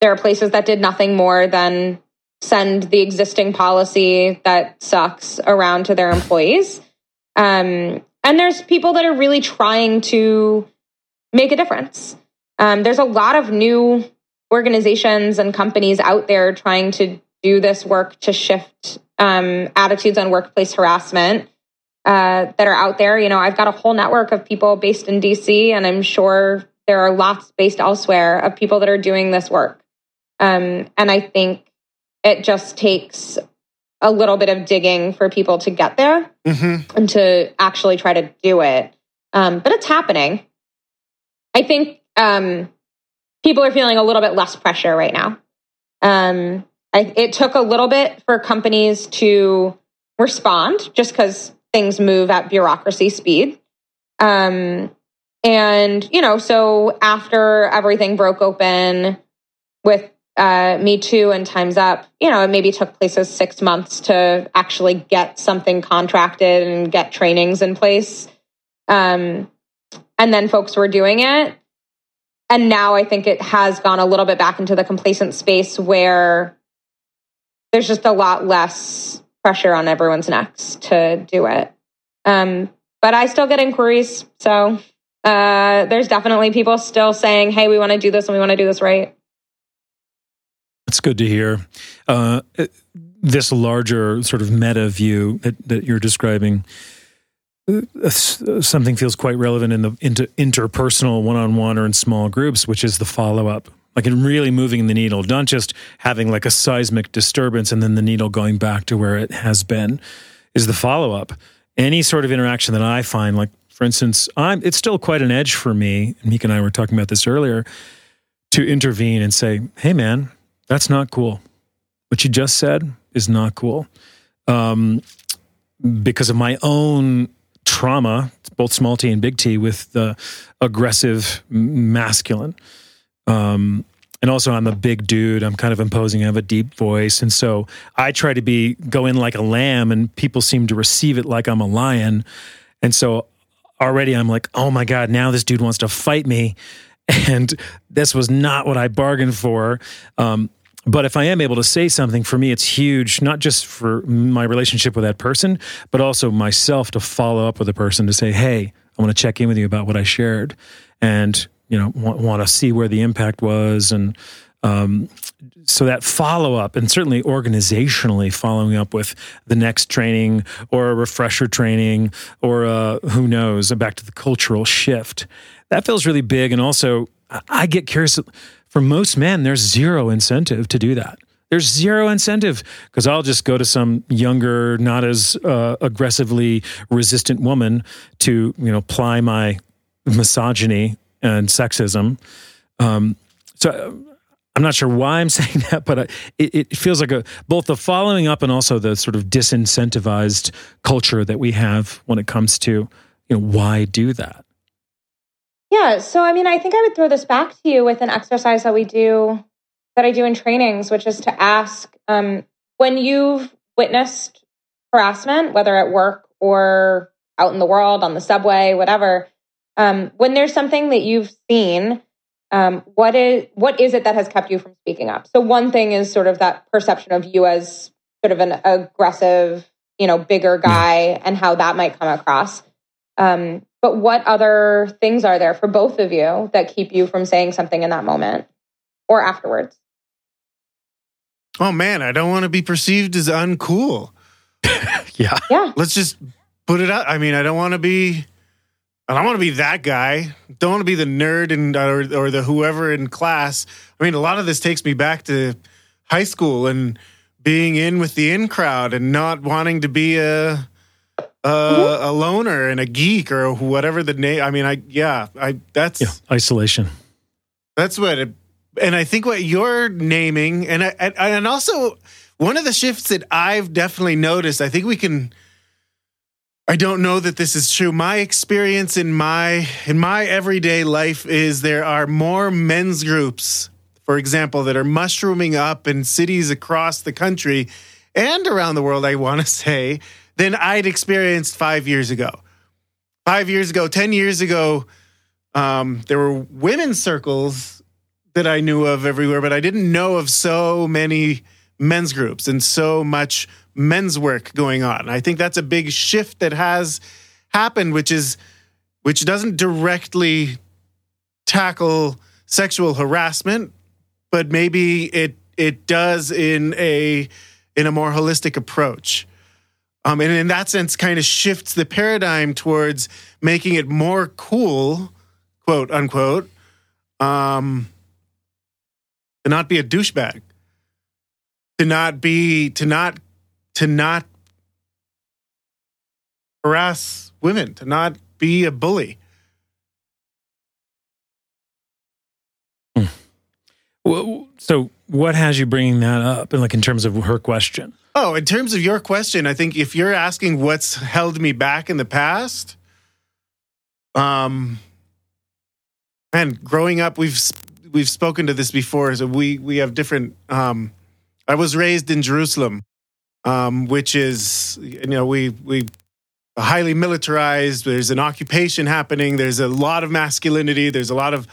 There are places that did nothing more than send the existing policy that sucks around to their employees. Um, and there's people that are really trying to make a difference. Um, there's a lot of new organizations and companies out there trying to do this work to shift um, attitudes on workplace harassment uh, that are out there. You know, I've got a whole network of people based in DC, and I'm sure there are lots based elsewhere of people that are doing this work. Um, and I think it just takes a little bit of digging for people to get there mm-hmm. and to actually try to do it. Um, but it's happening. I think um, people are feeling a little bit less pressure right now. Um, I, it took a little bit for companies to respond just because things move at bureaucracy speed. Um, and, you know, so after everything broke open with uh, Me Too and Time's Up, you know, it maybe took places six months to actually get something contracted and get trainings in place. Um, and then folks were doing it. And now I think it has gone a little bit back into the complacent space where there's just a lot less pressure on everyone's necks to do it. Um, but I still get inquiries. So uh, there's definitely people still saying, hey, we want to do this and we want to do this right. That's good to hear. Uh, this larger sort of meta view that, that you're describing, uh, something feels quite relevant in the into interpersonal one-on-one or in small groups, which is the follow-up like in really moving the needle, not just having like a seismic disturbance and then the needle going back to where it has been, is the follow up. Any sort of interaction that I find, like for instance, I'm it's still quite an edge for me. Mika and I were talking about this earlier to intervene and say, "Hey, man, that's not cool. What you just said is not cool." Um, because of my own trauma, both small t and big T, with the aggressive masculine. Um, and also I'm a big dude. I'm kind of imposing. I have a deep voice, and so I try to be go in like a lamb, and people seem to receive it like I'm a lion. And so already I'm like, oh my god, now this dude wants to fight me, (laughs) and this was not what I bargained for. Um, but if I am able to say something, for me, it's huge, not just for my relationship with that person, but also myself to follow up with a person to say, hey, I want to check in with you about what I shared. And you know want, want to see where the impact was and um, so that follow up and certainly organizationally following up with the next training or a refresher training or uh, who knows back to the cultural shift that feels really big and also i get curious for most men there's zero incentive to do that there's zero incentive because I'll just go to some younger, not as uh, aggressively resistant woman to you know ply my misogyny and sexism. Um, so I'm not sure why I'm (laughs) saying that, but it, it feels like a both the following up and also the sort of disincentivized culture that we have when it comes to you know why do that. Yeah, so I mean, I think I would throw this back to you with an exercise that we do that I do in trainings, which is to ask um, when you've witnessed harassment, whether at work or out in the world, on the subway, whatever. Um, when there's something that you've seen um, what is what is it that has kept you from speaking up? So one thing is sort of that perception of you as sort of an aggressive, you know, bigger guy, and how that might come across. Um, but what other things are there for both of you that keep you from saying something in that moment or afterwards? Oh man, I don't want to be perceived as uncool. (laughs) yeah. Yeah. Let's just put it out. I mean, I don't want to be I don't want to be that guy. Don't want to be the nerd and or, or the whoever in class. I mean, a lot of this takes me back to high school and being in with the in crowd and not wanting to be a a, mm-hmm. a loner and a geek or whatever the name. I mean, I yeah, I that's yeah, isolation. That's what it, and I think what you're naming, and I, and also one of the shifts that I've definitely noticed. I think we can I don't know that this is true. My experience in my in my everyday life is there are more men's groups, for example, that are mushrooming up in cities across the country and around the world, I want to (laughs) say, than I'd experienced 5 years ago. 5 years ago, 10 years ago, um, there were women's circles that I knew of everywhere, but I didn't know of so many men's groups and so much men's work going on. I think that's a big shift that has happened, which is which doesn't directly tackle sexual harassment, but maybe it it does in a in a more holistic approach. Um, and in that sense, kind of shifts the paradigm towards making it more cool, quote unquote, um, to not be a douchebag, to not be to not to not harass women, to not be a bully. Hmm. Well, so what has you bringing that up? And like in terms of her question? Oh, in terms of your question, I think if you're asking what's held me back in the past, um, and growing up, we've we've spoken to this before. So we we have different. Um, I was raised in Jerusalem, um, which is you know we we highly militarized. There's an occupation happening. There's a lot of masculinity. There's a lot of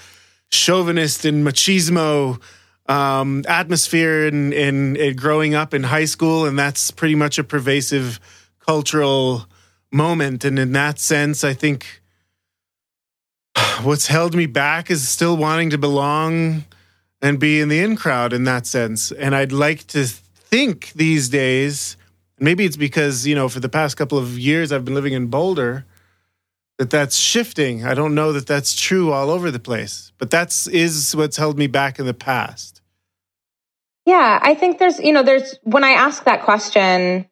chauvinist and machismo um, atmosphere in, in, in growing up in high school, and that's pretty much a pervasive cultural moment. And in that sense, I think what's held me back is still wanting to belong and be in the in crowd in that sense. And I'd like to think these days, maybe it's because, you know, for the past couple of years I've been living in Boulder, that that's shifting. I don't know that that's true all over the place, but that's is what's held me back in the past. Yeah, I think there's, you know, there's when I ask that question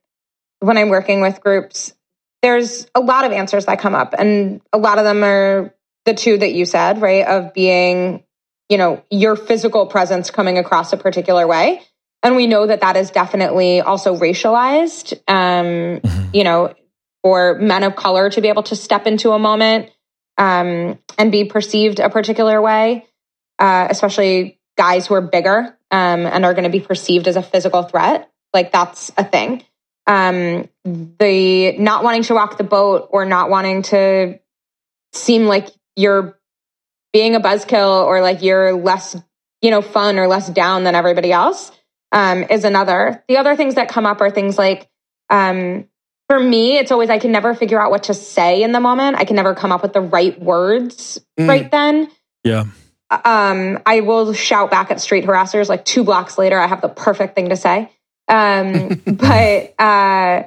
when I'm working with groups, there's a lot of answers that come up and a lot of them are the two that you said, right? Of being, you know, your physical presence coming across a particular way and we know that that is definitely also racialized um, mm-hmm. you know for men of color to be able to step into a moment um, and be perceived a particular way uh, especially guys who are bigger um, and are going to be perceived as a physical threat like that's a thing um, the not wanting to rock the boat or not wanting to seem like you're being a buzzkill or like you're less you know fun or less down than everybody else um, is another. The other things that come up are things like, um, for me, it's always I can never figure out what to say in the moment. I can never come up with the right words mm. right then. Yeah. Um, I will shout back at street harassers like two blocks later. I have the perfect thing to say. Um, (laughs) but uh,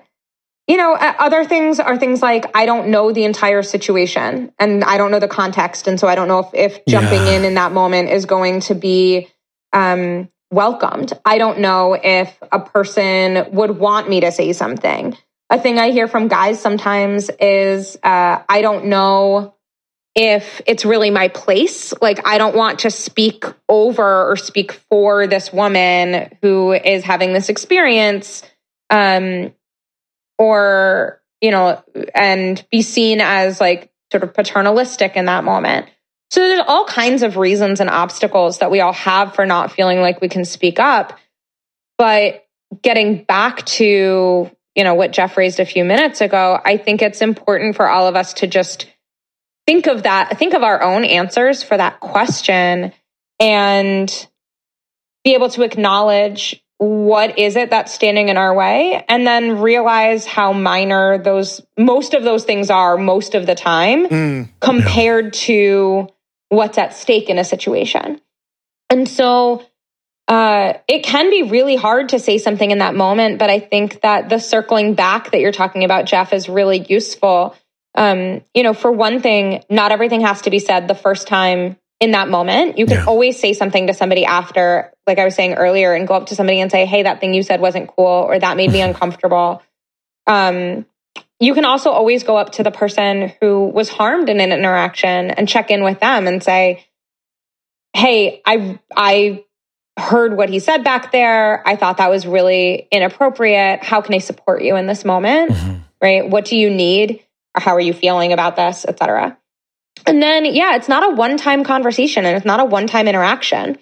you know, other things are things like I don't know the entire situation and I don't know the context, and so I don't know if, if jumping yeah. in in that moment is going to be um, welcomed. I don't know if a person would want me to say something. A thing I hear from guys sometimes is uh, I don't know if it's really my place. Like, I don't want to speak over or speak for this woman who is having this experience, um, or, you know, and be seen as like sort of paternalistic in that moment. So there's all kinds of reasons and obstacles that we all have for not feeling like we can speak up. But getting back to, you know, what Jeff raised a few minutes ago, I think it's important for all of us to just think of that, think of our own answers for that question and be able to acknowledge what is it that's standing in our way and then realize how minor those most of those things are most of the time mm, compared yeah. to what's at stake in a situation and so uh, it can be really hard to say something in that moment but i think that the circling back that you're talking about jeff is really useful um, you know, for one thing, not everything has to be said the first time in that moment. You can yeah. always say something to somebody after, like I was saying earlier, and go up to somebody and say, Hey, that thing you said wasn't cool, or that made me (laughs) uncomfortable. Um, you can also always go up to the person who was harmed in an interaction and check in with them and say, Hey, I, I heard what he said back there. I thought that was really inappropriate. How can I support you in this moment? Mm-hmm. Right? What do you need? How are you feeling about this, etc. And then, yeah, it's not a one time conversation and it's not a one time interaction.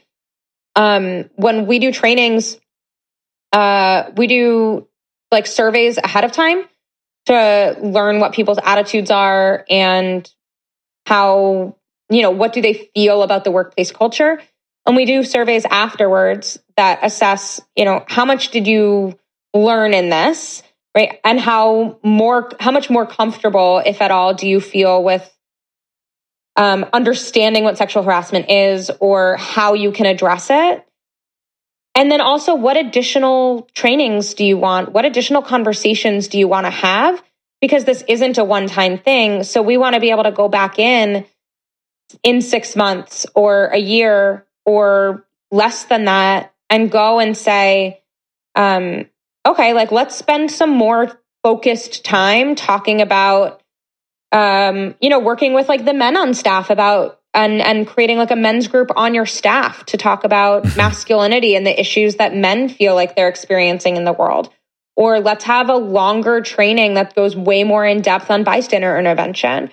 Um, when we do trainings, uh, we do like surveys ahead of time to learn what people's attitudes are and how, you know, what do they feel about the workplace culture. And we do surveys afterwards that assess, you know, how much did you learn in this? Right? And how more how much more comfortable if at all do you feel with um, understanding what sexual harassment is or how you can address it? And then also what additional trainings do you want? What additional conversations do you want to have? Because this isn't a one time thing. So we want to be able to go back in in 6 months or a year or less than that and go and say um, okay, like let's spend some more focused time talking about um, you know, working with like the men on staff about and and creating like a men's group on your staff to talk about masculinity and the issues that men feel like they're experiencing in the world. Or let's have a longer training that goes way more in depth on bystander intervention.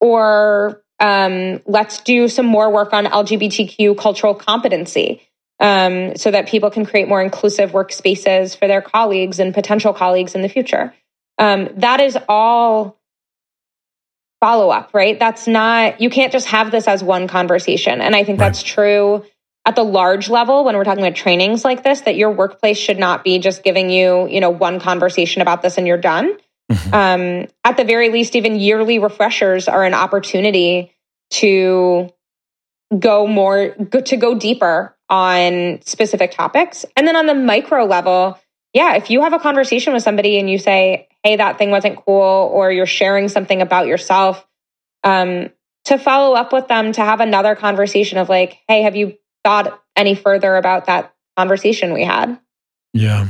Or um, let's do some more work on LGBTQ cultural competency um, so that people can create more inclusive workspaces for their colleagues and potential colleagues in the future. Um, that is all follow up, right? That's not, you can't just have this as one conversation. And I think right. that's true at the large level when we're talking about trainings like this, that your workplace should not be just giving you, you know, one conversation about this and you're done. Mm-hmm. Um, at the very least, even yearly refreshers are an opportunity to go more, to go deeper on specific topics. And then on the micro level, yeah, if you have a conversation with somebody and you say, hey, that thing wasn't cool, or you're sharing something about yourself, um, to follow up with them to have another conversation of like, hey, have you thought any further about that conversation we had? Yeah.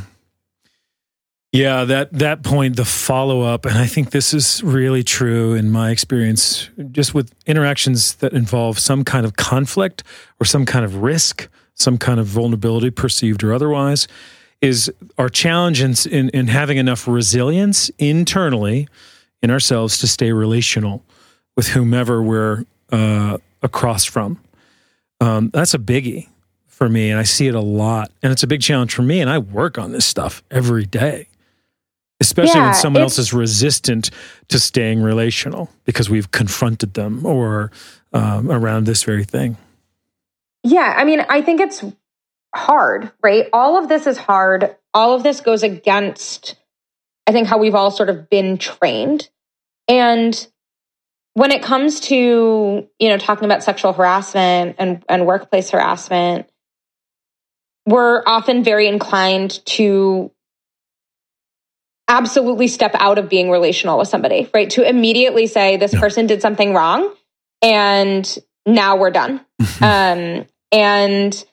Yeah, that that point, the follow up, and I think this is really true in my experience, just with interactions that involve some kind of conflict or some kind of risk some kind of vulnerability, perceived or otherwise, is our challenge in, in, in having enough resilience internally in ourselves to stay relational with whomever we're uh, across from. Um, that's a biggie for me, and I see it a lot. And it's a big challenge for me, and I work on this stuff every day, especially yeah, when someone else is resistant to staying relational because we've confronted them or um, around this very thing. Yeah, I mean, I think it's hard, right? All of this is hard. All of this goes against, I think, how we've all sort of been trained. And when it comes to, you know, talking about sexual harassment and, and workplace harassment, we're often very inclined to absolutely step out of being relational with somebody, right? To immediately say this person did something wrong and now we're done. (laughs) um, and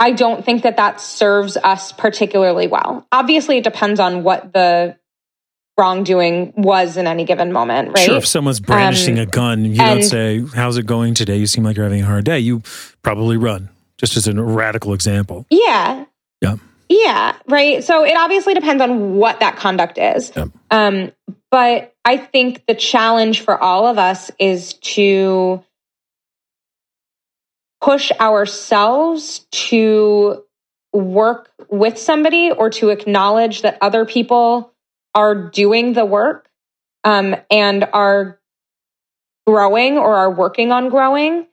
I don't think that that serves us particularly well. Obviously, it depends on what the wrongdoing was in any given moment, right? Sure, if someone's brandishing Um, a gun, you don't say, How's it going today? You seem like you're having a hard day. You probably run, just as a radical example. Yeah. Yeah. Yeah, right. So it obviously depends on what that conduct is. Yeah. Um, but I think the challenge for all of us is to push ourselves to work with somebody or to acknowledge that other people are doing the work um, and are growing or are working on growing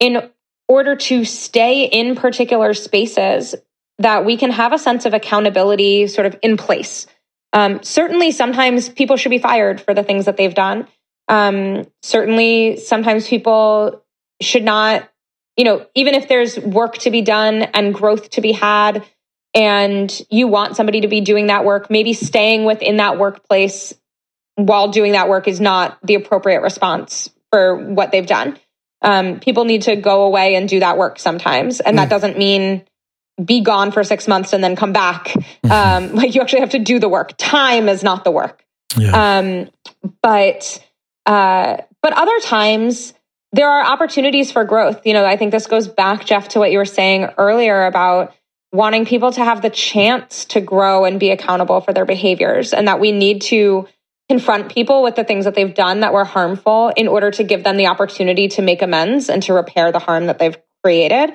in order to stay in particular spaces that we can have a sense of accountability sort of in place. Um, certainly, sometimes people should be fired for the things that they've done. Um, certainly, sometimes people should not, you know, even if there's work to be done and growth to be had, and you want somebody to be doing that work, maybe staying within that workplace while doing that work is not the appropriate response for what they've done. Um, people need to go away and do that work sometimes. And that doesn't mean be gone for six months and then come back. Um, (laughs) like you actually have to do the work. Time is not the work. Yeah. Um, but uh, but other times there are opportunities for growth. You know, I think this goes back, Jeff, to what you were saying earlier about wanting people to have the chance to grow and be accountable for their behaviors, and that we need to confront people with the things that they've done that were harmful in order to give them the opportunity to make amends and to repair the harm that they've created.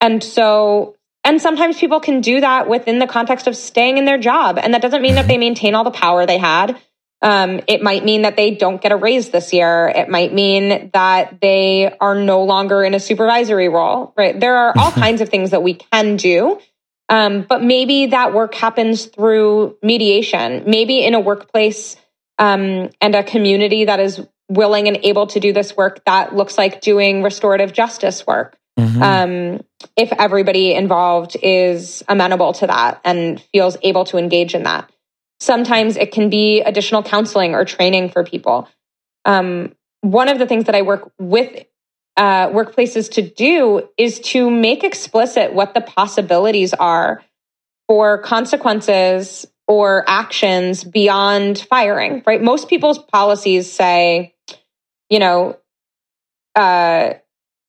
And so and sometimes people can do that within the context of staying in their job. And that doesn't mean that they maintain all the power they had. Um, it might mean that they don't get a raise this year. It might mean that they are no longer in a supervisory role, right? There are all (laughs) kinds of things that we can do. Um, but maybe that work happens through mediation, maybe in a workplace um, and a community that is willing and able to do this work that looks like doing restorative justice work Mhm. um, if everybody involved is amenable to that and feels able to engage in that. Sometimes it can be additional counseling or training for people. Um, one of the things that I work with uh, workplaces to do is to make explicit what the possibilities are for consequences or actions beyond firing, right? Most people's policies say, you know, uh,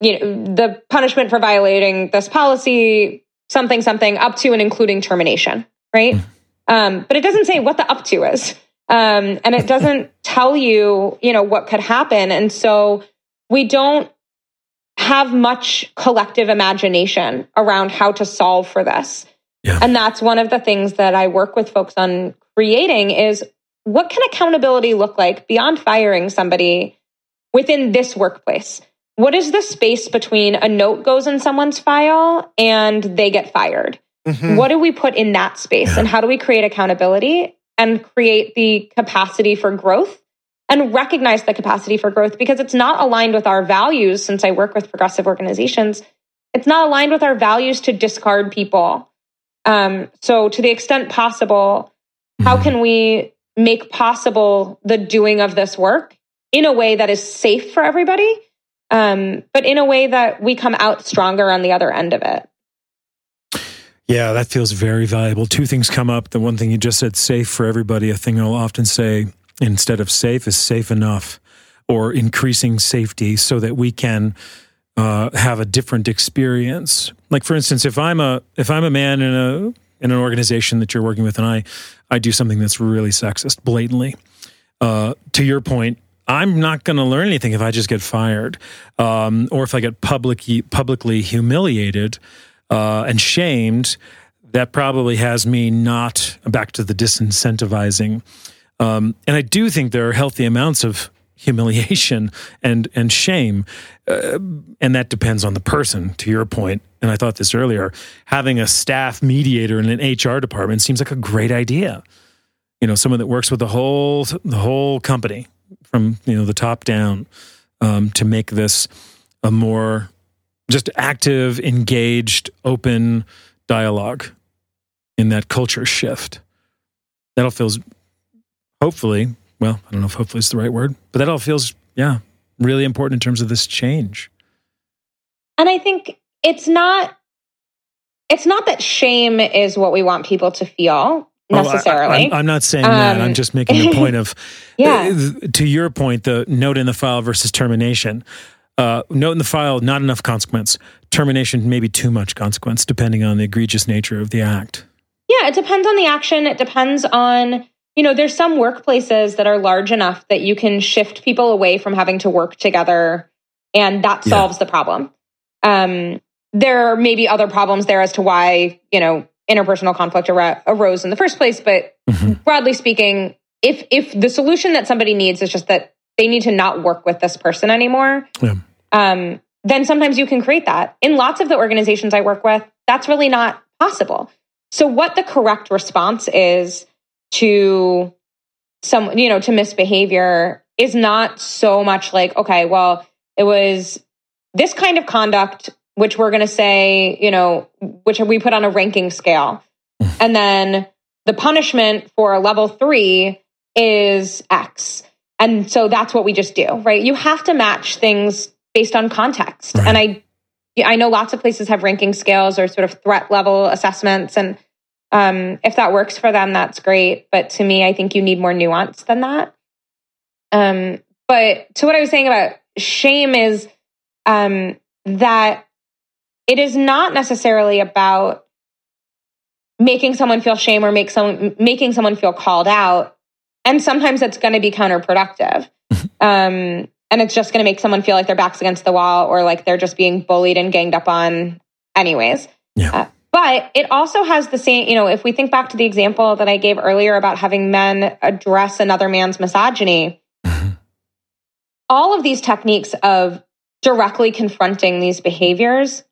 you know, the punishment for violating this policy, something, something, up to and including termination, right? Um, but it doesn't say what the up to is. Um, and it doesn't tell you, you know, what could happen. And so we don't have much collective imagination around how to solve for this. Yeah. And that's one of the things that I work with folks on creating is what can accountability look like beyond firing somebody within this workplace? What is the space between a note goes in someone's file and they get fired? Mhm. What do we put in that space and how do we create accountability and create the capacity for growth and recognize the capacity for growth because it's not aligned with our values since I work with progressive organizations. It's not aligned with our values to discard people. Um, so, to the extent possible, how Mhm. can we make possible the doing of this work in a way that is safe for everybody, um, but in a way that we come out stronger on the other end of it? Yeah, that feels very valuable. Two things come up. The one thing you just said, safe for everybody. A thing I'll often say instead of safe is safe enough or increasing safety so that we can uh, have a different experience. Like for instance, if I'm a if I'm a man in a in an organization that you're working with and I I do something that's really sexist blatantly, uh, to your point, I'm not going to learn anything if I just get fired, um, or if I get publicly publicly humiliated uh, and shamed. That probably has me not back to the disincentivizing. Um, and I do think there are healthy amounts of humiliation and and shame, uh, and that depends on the person. To your point, and I thought this earlier, having a staff mediator in an HR department seems like a great idea. You know, someone that works with the whole the whole company from you know the top down um, to make this a more just active, engaged, open dialogue in that culture shift. That all feels hopefully, well, I don't know if hopefully is the right word, but that all feels, yeah, really important in terms of this change. And I think it's not it's not that shame is what we want people to feel. necessarily. Oh, I, am not saying that. I'm Um, just making the point of, (laughs) Yeah. uh, to your point, the note in the file versus termination. Uh, note in the file, not enough consequence. Termination, maybe too much consequence, depending on the egregious nature of the act. Yeah, it depends on the action. It depends on, you know, there's some workplaces that are large enough that you can shift people away from having to work together and that Yeah. solves the problem. Um, there may be other problems there as to why, you know, interpersonal conflict ar- arose in the first place. But Mhm. broadly speaking, if if the solution that somebody needs is just that they need to not work with this person anymore, Yeah. um, then sometimes you can create that. In lots of the organizations I work with, that's really not possible. So, what the correct response is to some, you know, to misbehavior is not so much like, okay, well, it was this kind of conduct, which we're going to say, you know, which we put on a ranking scale. and then the punishment for level three is X. And so that's what we just do, right? You have to match things based on context. Right. And I, I know lots of places have ranking scales or sort of threat level assessments. And um, if that works for them, that's great. But to me, I think you need more nuance than that. Um, but to what I was saying about shame is um, that it is not necessarily about making someone feel shame or make someone making someone feel called out. And sometimes it's going to be counterproductive. (laughs) um, and it's just going to make someone feel like their back's against the wall or like they're just being bullied and ganged up on anyways. Yeah. Uh, but it also has the same, you know, if we think back to the example that I gave earlier about having men address another man's misogyny, all of these techniques of directly confronting these behaviors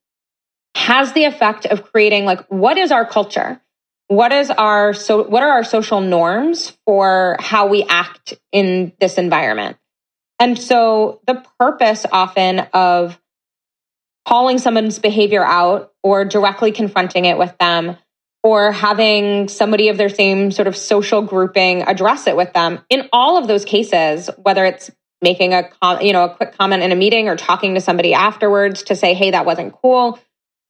has the effect of creating like what is our culture what is our so what are our social norms for how we act in this environment? And so the purpose often of calling someone's behavior out or directly confronting it with them or having somebody of their same sort of social grouping address it with them. In all of those cases whether it's making a you know a quick comment in a meeting or talking to somebody afterwards to say hey that wasn't cool.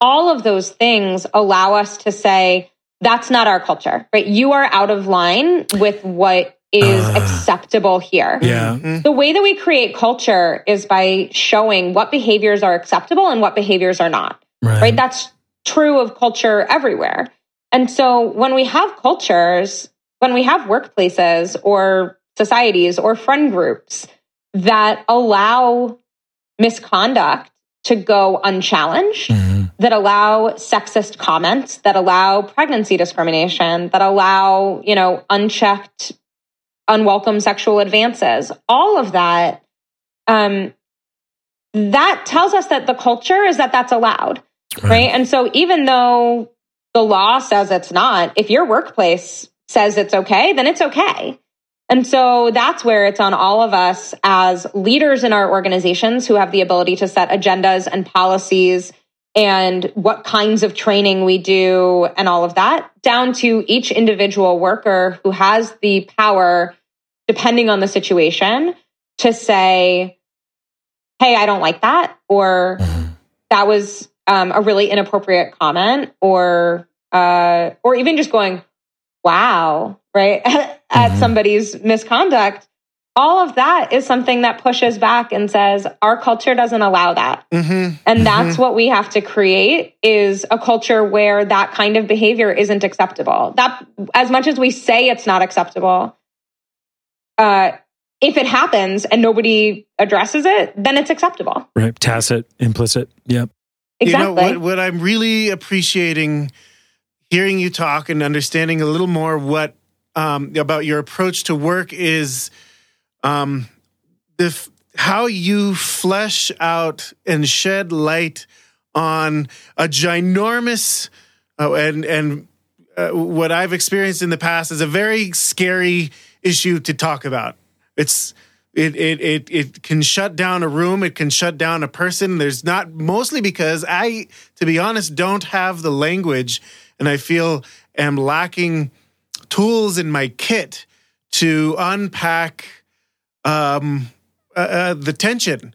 All of those things allow us to say that's not our culture right you are out of line with what is Ah. acceptable here Yeah. Mhm. the way that we create culture is by showing what behaviors are acceptable and what behaviors are not Right. right? That's true of culture everywhere. And so when we have cultures, when we have workplaces or societies or friend groups that allow misconduct to go unchallenged, Mhm. That allow sexist comments, that allow pregnancy discrimination, that allow, you know, unchecked, unwelcome sexual advances, all of that, um, that tells us that the culture is that that's allowed right? And so even though the law says it's not, if your workplace says it's okay, then it's okay. And so that's where it's on all of us as leaders in our organizations who have the ability to set agendas and policies and what kinds of training we do and all of that, down to each individual worker who has the power, depending on the situation, to say, hey, I don't like that, or Mhm. that was um, a really inappropriate comment or uh, or even just going wow right (laughs) at Mhm. somebody's misconduct all of that is something that pushes back and says our culture doesn't allow that Mhm. and that's what we have to create is a culture where that kind of behavior isn't acceptable that as much as we say it's not acceptable uh, if it happens and nobody addresses it then it's acceptable Right. Tacit, implicit. Yep. exactly You know what? What I'm really appreciating hearing you talk and understanding a little more what um, about your approach to work is um, the how you flesh out and shed light on a ginormous uh, and and uh, what I've experienced in the past is a very scary issue to talk about. It's it, it it it can shut down a room. It can shut down a person. There's not mostly because I, to be honest, don't have the language, and I feel am lacking tools in my kit to unpack um, uh, uh, the tension.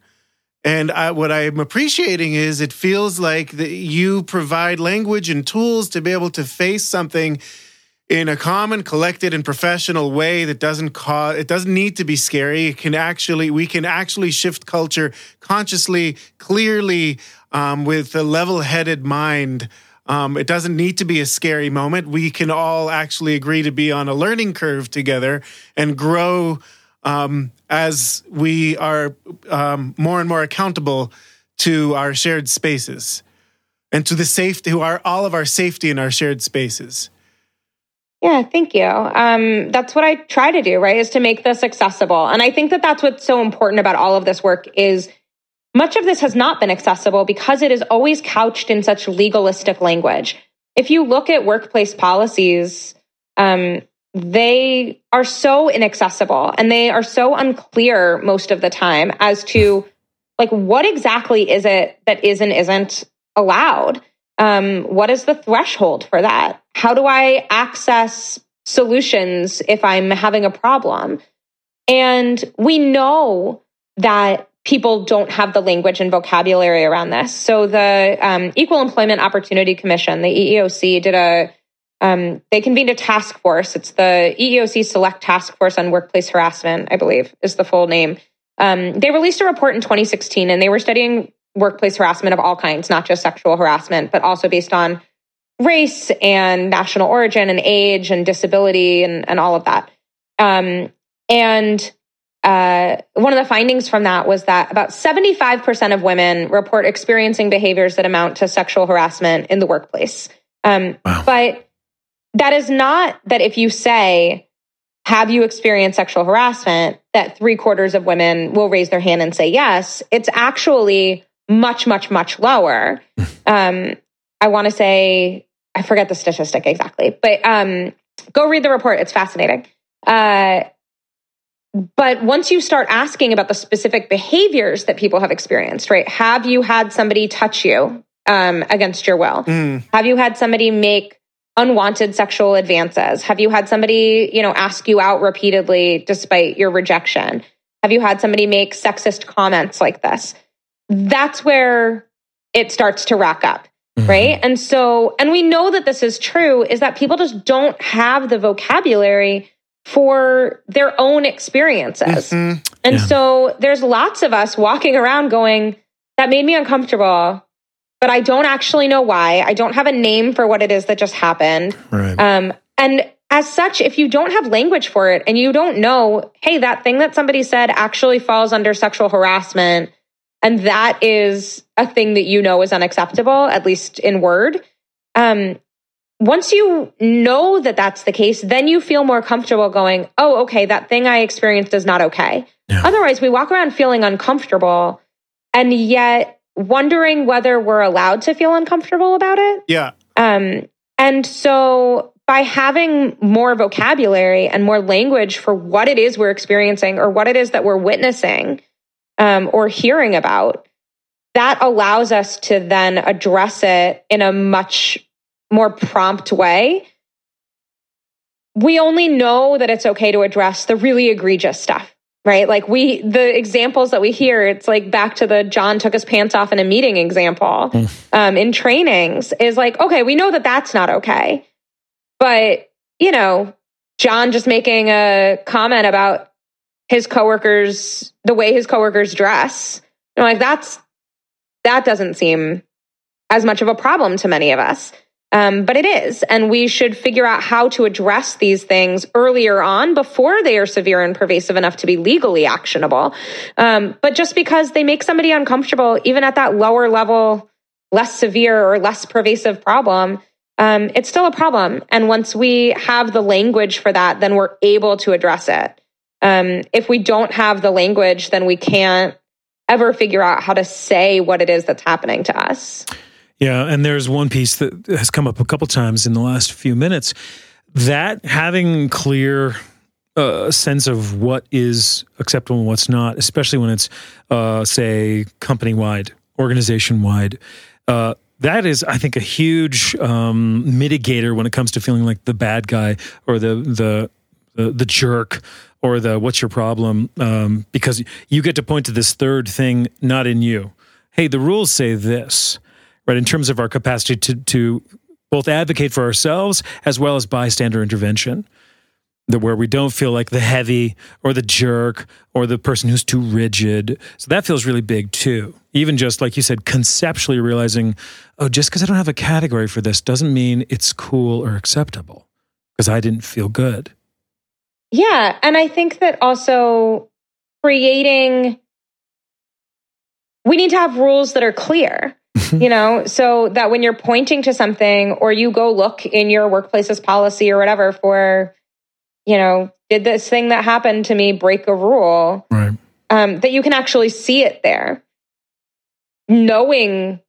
And I, what I'm appreciating is it feels like that you provide language and tools to be able to face something in a common, collected, and professional way that doesn't cause it doesn't need to be scary. It can actually we can actually shift culture consciously, clearly, um, with a level-headed mind. Um, it doesn't need to be a scary moment. We can all actually agree to be on a learning curve together and grow um, as we are um, more and more accountable to our shared spaces and to the safety, who are all of our safety in our shared spaces. Yeah, thank you. Um, that's what I try to do, right? Is to make this accessible. And I think that that's what's so important about all of this work is much of this has not been accessible because it is always couched in such legalistic language. If you look at workplace policies, um, they are so inaccessible and they are so unclear most of the time as to like what exactly is it that is and isn't allowed? Um, what is the threshold for that? How do i access solutions if i'm having a problem? And we know that people don't have the language and vocabulary around this. So the um, equal employment opportunity commission the eeoc did a um, they convened a task force. It's the EEOC Select Task Force on Workplace Harassment, I believe, is the full name. Um, they released a report in 2016 and they were studying workplace harassment of all kinds, not just sexual harassment, but also based on race and national origin and age and disability and, and all of that. Um, and uh, one of the findings from that was that about 75% of women report experiencing behaviors that amount to sexual harassment in the workplace. Um, wow. But that is not that if you say, have you experienced sexual harassment, that three quarters of women will raise their hand and say yes. It's actually much, much, much lower. (laughs) um, I want to say, I forget the statistic exactly, but um, go read the report. It's fascinating. Uh, but once you start asking about the specific behaviors that people have experienced, right? Have you had somebody touch you um, against your will? Mm. Have you had somebody make unwanted sexual advances? Have you had somebody, you know, ask you out repeatedly despite your rejection? Have you had somebody make sexist comments like this? That's where it starts to rack up. Mm-hmm. Right. And so, and we know that this is true is that people just don't have the vocabulary for their own experiences. Mm-hmm. And yeah. so there's lots of us walking around going, that made me uncomfortable but I don't actually know why. I don't have a name for what it is that just happened. Right. Um, and as such, if you don't have language for it and you don't know, hey, that thing that somebody said actually falls under sexual harassment, and that is a thing that you know is unacceptable, at least in word. Um, once you know that that's the case, then you feel more comfortable going, oh, okay, that thing I experienced is not okay. Yeah. Otherwise, we walk around feeling uncomfortable. And yet, wondering whether we're allowed to feel uncomfortable about it. Yeah. Um, and so by having more vocabulary and more language for what it is we're experiencing or what it is that we're witnessing um, or hearing about, that allows us to then address it in a much more prompt way. We only know that it's okay to address the really egregious stuff right? Like we, the examples that we hear, it's like back to the John took his pants off in a meeting example mm. um, in trainings is like, okay, we know that that's not okay. But, you know, John just making a comment about his coworkers, the way his coworkers dress, you know, like that's, that doesn't seem as much of a problem to many of us. Um, but it is. And we should figure out how to address these things earlier on before they are severe and pervasive enough to be legally actionable. Um, but just because they make somebody uncomfortable, even at that lower level, less severe or less pervasive problem, um, it's still a problem. And once we have the language for that, then we're able to address it. Um, if we don't have the language, then we can't ever figure out how to say what it is that's happening to us. Yeah, and there's one piece that has come up a couple times in the last few minutes that having clear uh, sense of what is acceptable and what's not, especially when it's uh, say company wide, organization wide. Uh, that is, I think, a huge um, mitigator when it comes to feeling like the bad guy or the the the, the jerk or the what's your problem um, because you get to point to this third thing not in you. Hey, the rules say this right? In terms of our capacity to to both advocate for ourselves as well as bystander intervention. That where we don't feel like the heavy or the jerk or the person who's too rigid. So that feels really big too. Even just like you said, conceptually realizing, oh, just because I don't have a category for this doesn't mean it's cool or acceptable because I didn't feel good. Yeah. And I think that also creating, we need to have rules that are clear. You know, so that when you're pointing to something or you go look in your workplace's policy or whatever for, you know, did this thing that happened to me break a rule? Right. Um, that you can actually see it there. Knowing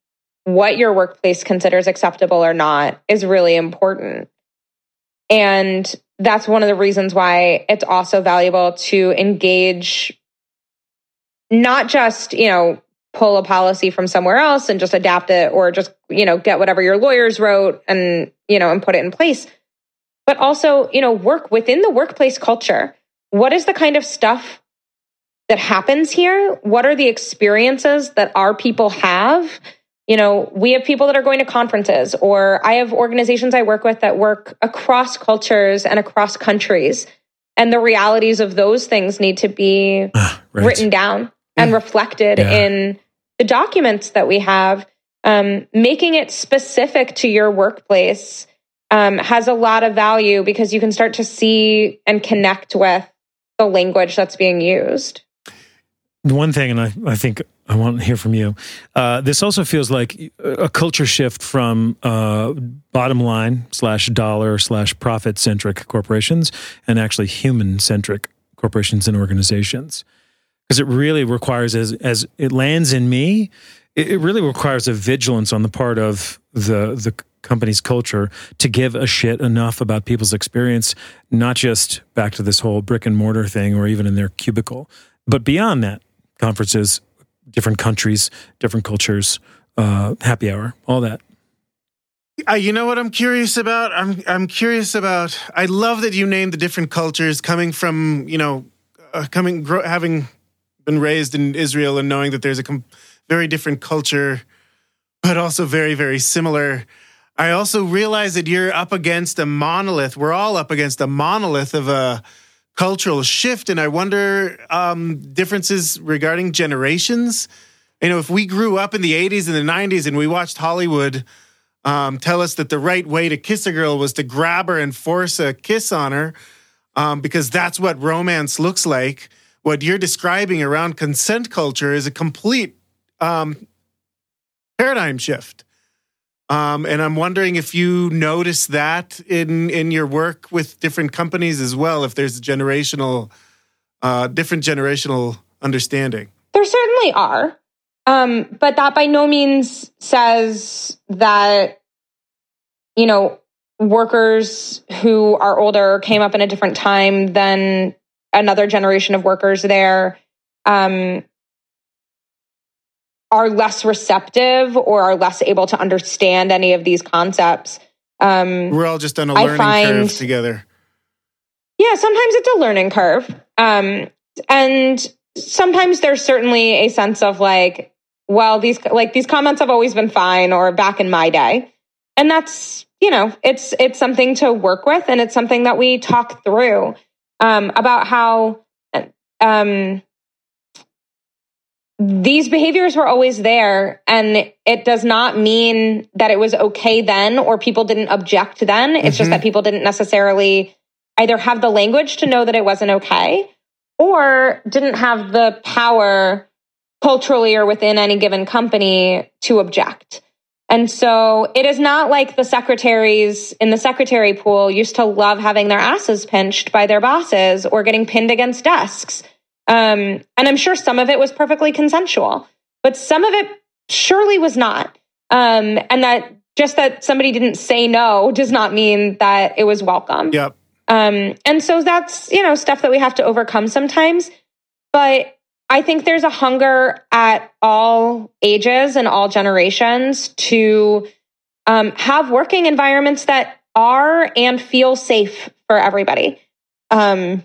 what your workplace considers acceptable or not is really important. And that's one of the reasons why it's also valuable to engage not just, you know, pull a policy from somewhere else and just adapt it or just, you know, get whatever your lawyers wrote and, you know, and put it in place. But also, you know, work within the workplace culture. What is the kind of stuff that happens here? What are the experiences that our people have? You know, we have people that are going to conferences, or I have organizations I work with that work across cultures and across countries. And the realities of those things need to be (sighs) right. written down and reflected Yeah. in the documents that we have. Um, making it specific to your workplace um, has a lot of value because you can start to see and connect with the language that's being used. One thing, and I, I think I want to hear from you. Uh, this also feels like a culture shift from uh, bottom line slash dollar slash profit centric corporations and actually human centric corporations and organizations. Because it really requires, as as it lands in me, it, it really requires a vigilance on the part of the the company's culture to give a shit enough about people's experience, not just back to this whole brick and mortar thing or even in their cubicle, but beyond that, conferences, different countries, different cultures, uh, happy hour, all that. Uh, you know what I'm curious about? I'm I'm curious about. I love that you named the different cultures coming from you know, uh, coming gro- having been raised in Israel and knowing that there's a com- very different culture, but also very very similar. I also realize that you're up against a monolith. We're all up against a monolith of a cultural shift, and I wonder um, differences regarding generations. You know, if we grew up in the '80s and the '90s and we watched Hollywood um, tell us that the right way to kiss a girl was to grab her and force a kiss on her um, because that's what romance looks like. What you're describing around consent culture is a complete um, paradigm shift. Um, and I'm wondering if you notice that in in your work with different companies as well. If there's a generational, uh, different generational understanding. There certainly are. Um, but that by no means says that, you know, workers who are older came up in a different time than another generation of workers there um, are less receptive or are less able to understand any of these concepts. Um, We're all just on a learning find- curve together. yeah, sometimes it's a learning curve. Um, and sometimes there's certainly a sense of like, well, these like these comments have always been fine or back in my day. And that's, you know, it's it's something to work with and it's something that we talk through um, about how um, these behaviors were always there and it does not mean that it was okay then or people didn't object then. It's just Mhm. that people didn't necessarily either have the language to know that it wasn't okay or didn't have the power culturally or within any given company to object. And so it is not like the secretaries in the secretary pool used to love having their asses pinched by their bosses or getting pinned against desks. Um, and I'm sure some of it was perfectly consensual, but some of it surely was not. Um, and that just that somebody didn't say no does not mean that it was welcome. Yep. Um, and so that's, you know, stuff that we have to overcome sometimes. But I think there's a hunger at all ages and all generations to um, have working environments that are and feel safe for everybody. Um,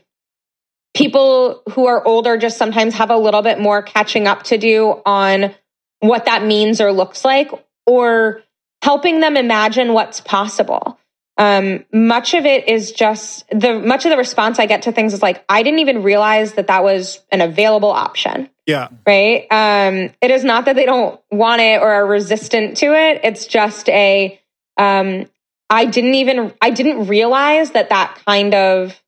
people who are older just sometimes have a little bit more catching up to do on what that means or looks like, or helping them imagine what's possible. Um, much of it is just the much of the response I get to things is like, I didn't even realize that that was an available option. Yeah. Right. Um, it is not that they don't want it or are resistant to it. It's just a, um, I didn't even, I didn't realize that that kind of,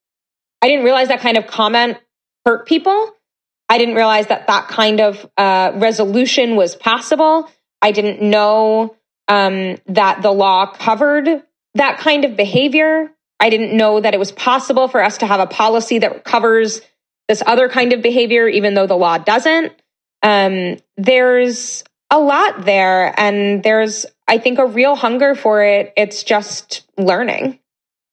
I didn't realize that kind of comment hurt people. I didn't realize that that kind of uh, resolution was possible. I didn't know um, that the law covered that kind of behavior. I didn't know that it was possible for us to have a policy that covers this other kind of behavior, even though the law doesn't. Um, there's a lot there, and there's, I think, a real hunger for it. It's just learning.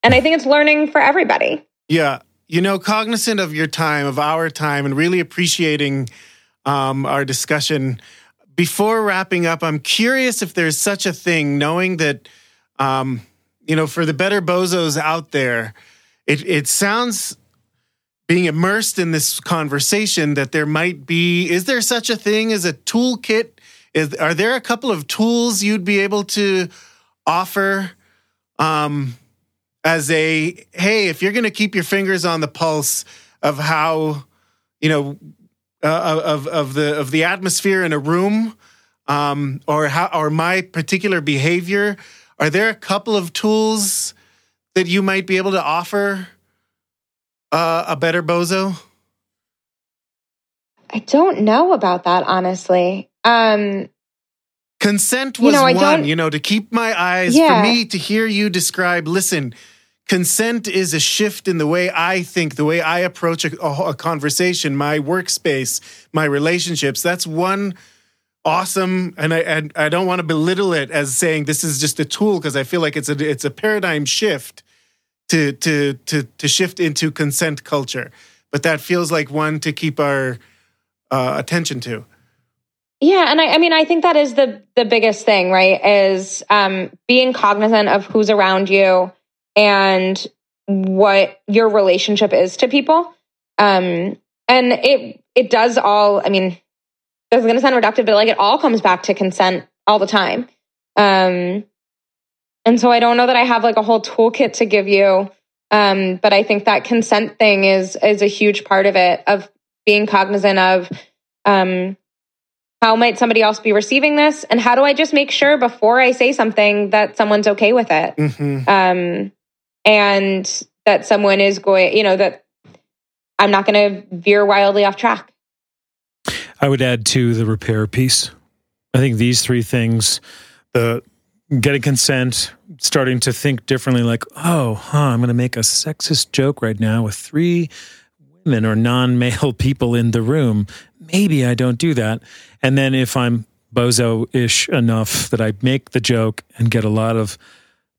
And I think it's learning for everybody. Yeah. You know, cognizant of your time, of our time, and really appreciating um, our discussion. Before wrapping up, I'm curious if there's such a thing, knowing that, um, you know, for the better bozos out there, it, it sounds being immersed in this conversation that there might be is there such a thing as a toolkit? Is are there a couple of tools you'd be able to offer um, as a hey if you're going to keep your fingers on the pulse of how you know uh, of of the of the atmosphere in a room um, or how or my particular behavior are there a couple of tools that you might be able to offer uh, a better bozo? I don't know about that, honestly. Um, consent was you know, one, you know, to keep my eyes, Yeah. for me to hear you describe, listen, consent is a shift in the way I think, the way I approach a, a, a conversation, my workspace, my relationships. That's one awesome, and I, and I don't want to belittle it as saying this is just a tool because I feel like it's a it's a paradigm shift to to to to shift into consent culture. But that feels like one to keep our uh, attention to. Yeah, and I, I mean, I think that is the the biggest thing, right? Is um, being cognizant of who's around you and what your relationship is to people. Um, and it it does all. I mean, it's going to sound reductive, but like it all comes back to consent all the time. Um, and so I don't know that I have like a whole toolkit to give you. Um, but I think that consent thing is is a huge part of it of being cognizant of um, how might somebody else be receiving this and how do i just make sure before i say something that someone's okay with it Mm-hmm. um, and that someone is going you know that i'm not going to veer wildly off track I would add to the repair piece. I think these three things the getting consent, starting to think differently, like, oh, huh, I'm going to make a sexist joke right now with three women or non male (laughs) people in the room. Maybe I don't do that. And then if I'm bozo ish enough that I make the joke and get a lot of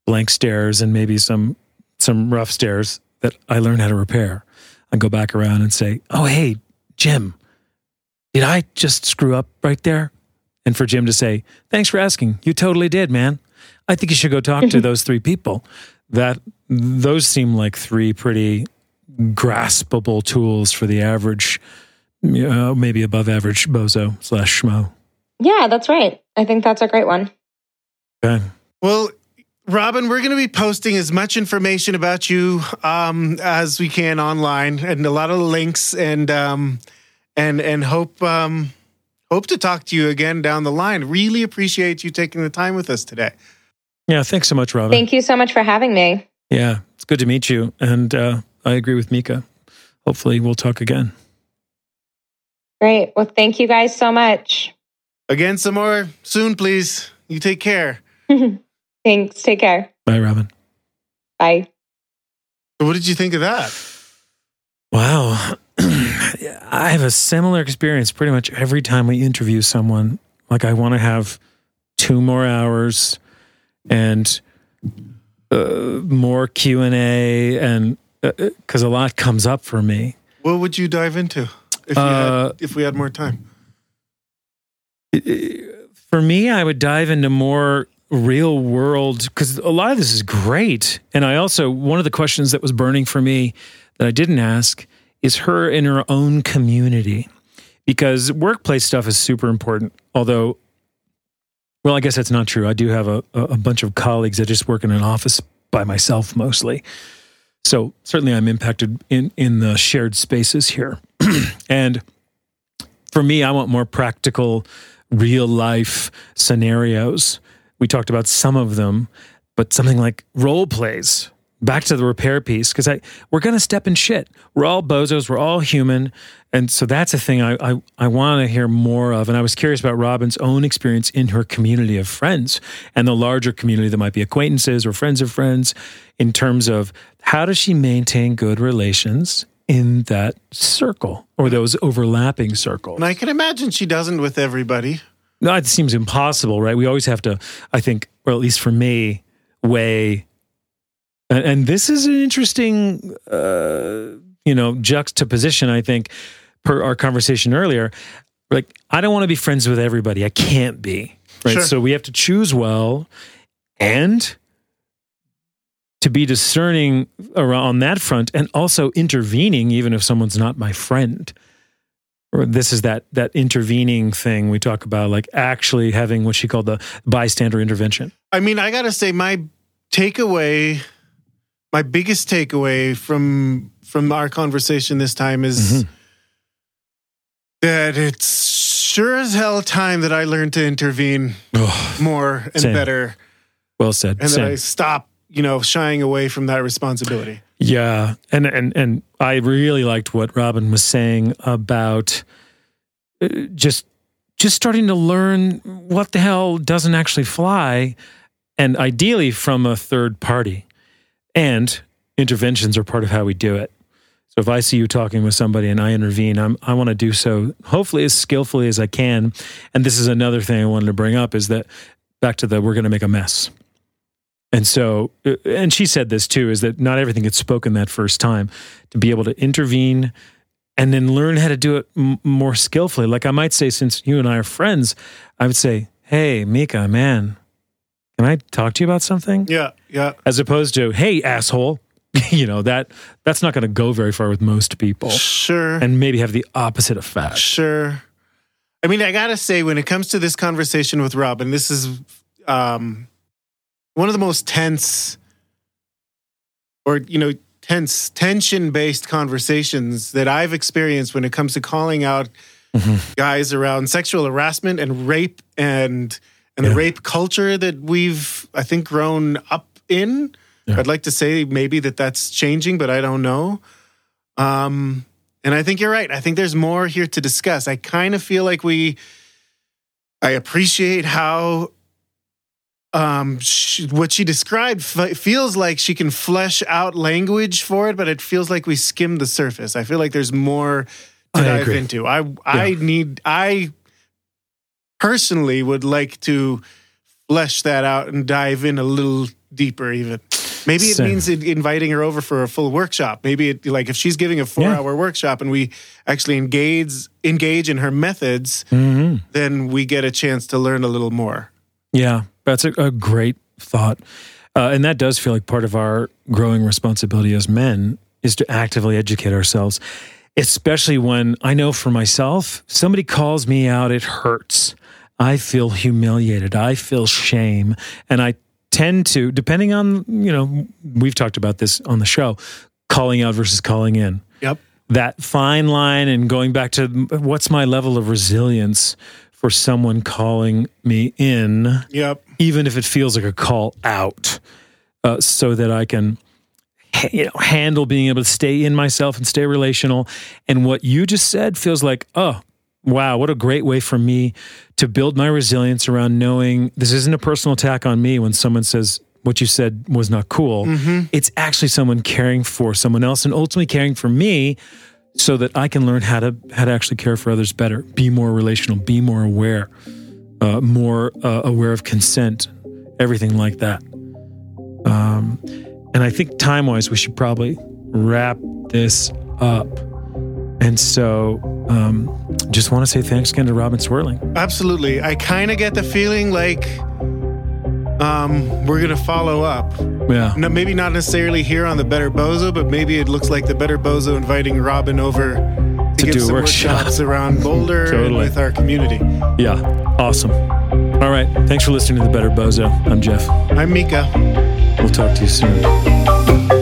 blank stares and maybe some some rough stares that I learn how to repair. I go back around and say, "Oh, hey, Jim, did I just screw up right there?" And for Jim to say, "Thanks for asking. You totally did, man. I think you should go talk to (laughs) those three people." That those seem like three pretty graspable tools for the average, uh, maybe above average bozo slash schmo. yeah that's right i think that's a great one Okay. Well, Robyn, we're going to be posting as much information about you um, as we can online, and a lot of links, and um, and and hope um, hope to talk to you again down the line. Really appreciate you taking the time with us today. Yeah. Thanks so much, Robyn. thank you so much for having me Yeah, it's good to meet you. And uh, I agree with Mika. Hopefully, we'll talk again. great well thank you guys so much Again, some more soon, please. You take care. (laughs) thanks take care Bye, Robyn. bye what did you think of that? Wow. I have a similar experience pretty much every time we interview someone. Like, I want to have two more hours and uh, more Q&A and because a lot comes up for me. What would you dive into if, you Uh, had, if we had more time? for me, I would dive into more real world because a lot of this is great. And I also, one of the questions that was burning for me that I didn't ask is her in her own community because workplace stuff is super important. Although Well, I guess that's not true. I do have a, a bunch of colleagues that just work in an office by myself mostly. So certainly I'm impacted in, in the shared spaces here. (clears throat) and for me, I want more practical, real life scenarios. We talked about some of them, but something like role plays back to the repair piece because I we're gonna step in shit. We're all bozos. We're all human, and so that's a thing I I, I want to hear more of. And I was curious about Robyn's own experience in her community of friends and the larger community that might be acquaintances or friends of friends, in terms of how does she maintain good relations in that circle or those overlapping circles. And I can imagine she doesn't with everybody. No, it seems impossible, right? We always have to, I think, or at least for me, weigh and, and this is an interesting, uh, you know, juxtaposition. I think per our conversation earlier. Like, I don't want to be friends with everybody. I can't be. Right. Sure. So we have to choose well, and to be discerning around on that front, and also intervening, even if someone's not my friend. Or this is that that intervening thing we talk about, like actually having what she called the bystander intervention. I mean, I gotta say, my takeaway my biggest takeaway from from our conversation this time is mm-hmm. that it's sure as hell time that I learned to intervene oh, more and same. better. Well said. And same. that I stop, you know, shying away from that responsibility. Yeah, and and and I really liked what Robyn was saying about uh, just just starting to learn what the hell doesn't actually fly, and ideally from a third party. And interventions are part of how we do it. So if I see you talking with somebody and I intervene, I'm, I want to do so hopefully as skillfully as I can. And this is another thing I wanted to bring up is that back to the we're going to make a mess. And so, uh, and she said this too, is that not everything gets spoken that first time. To be able to intervene and then learn how to do it m- more skillfully. Like I might say, since you and I are friends, I would say, Hey, Mika, man, can I talk to you about something? Yeah, yeah. As opposed to, hey, asshole. (laughs) you know, that that's not going to go very far with most people. Sure. And maybe have the opposite effect. Sure. I mean, I got to say, when it comes to this conversation with Robyn, this is um, one of the most tense or, you know, tense, tension based conversations that I've experienced when it comes to calling out mm-hmm. guys around sexual harassment and rape and and yeah. the rape culture that we've, I think, grown up in. Yeah. I'd like to say maybe that that's changing, but I don't know. Um, and I think you're right. I think there's more here to discuss. I kind of feel like we, I appreciate how um, she, what she described f- feels like she can flesh out language for it, but it feels like we skimmed the surface. I feel like there's more to I dive agree. into. I I yeah. need I personally would like to flesh that out and dive in a little deeper even maybe it Same. means inviting her over for a full workshop maybe it like if she's giving a four yeah. hour workshop and we actually engage engage in her methods mm-hmm. then we get a chance to learn a little more yeah that's a, a great thought uh, and that does feel like part of our growing responsibility as men is to actively educate ourselves especially when i know for myself somebody calls me out it hurts I feel humiliated. I feel shame. And I tend to, depending on, you know, we've talked about this on the show, calling out versus calling in. Yep. That fine line and going back to what's my level of resilience for someone calling me in. Yep. Even if it feels like a call out, uh, so that I can you know, handle being able to stay in myself and stay relational. And what you just said feels like, oh, wow, what a great way for me to build my resilience around knowing this isn't a personal attack on me when someone says what you said was not cool. Mm-hmm. It's actually someone caring for someone else and ultimately caring for me so that I can learn how to how to actually care for others better, be more relational, be more aware, uh, more uh, aware of consent, everything like that. Um, and I think time wise, we should probably wrap this up. And so, um, just want to say thanks again to Robyn Swirling. Absolutely. I kind of get the feeling like um, we're going to follow up. Yeah. No, maybe not necessarily here on the Better Bozo, but maybe it looks like the Better Bozo inviting Robyn over to, to give some workshop. workshops around Boulder totally. with our community. Yeah. Awesome. All right. Thanks for listening to The Better Bozo. I'm Jeff. I'm Mika. We'll talk to you soon.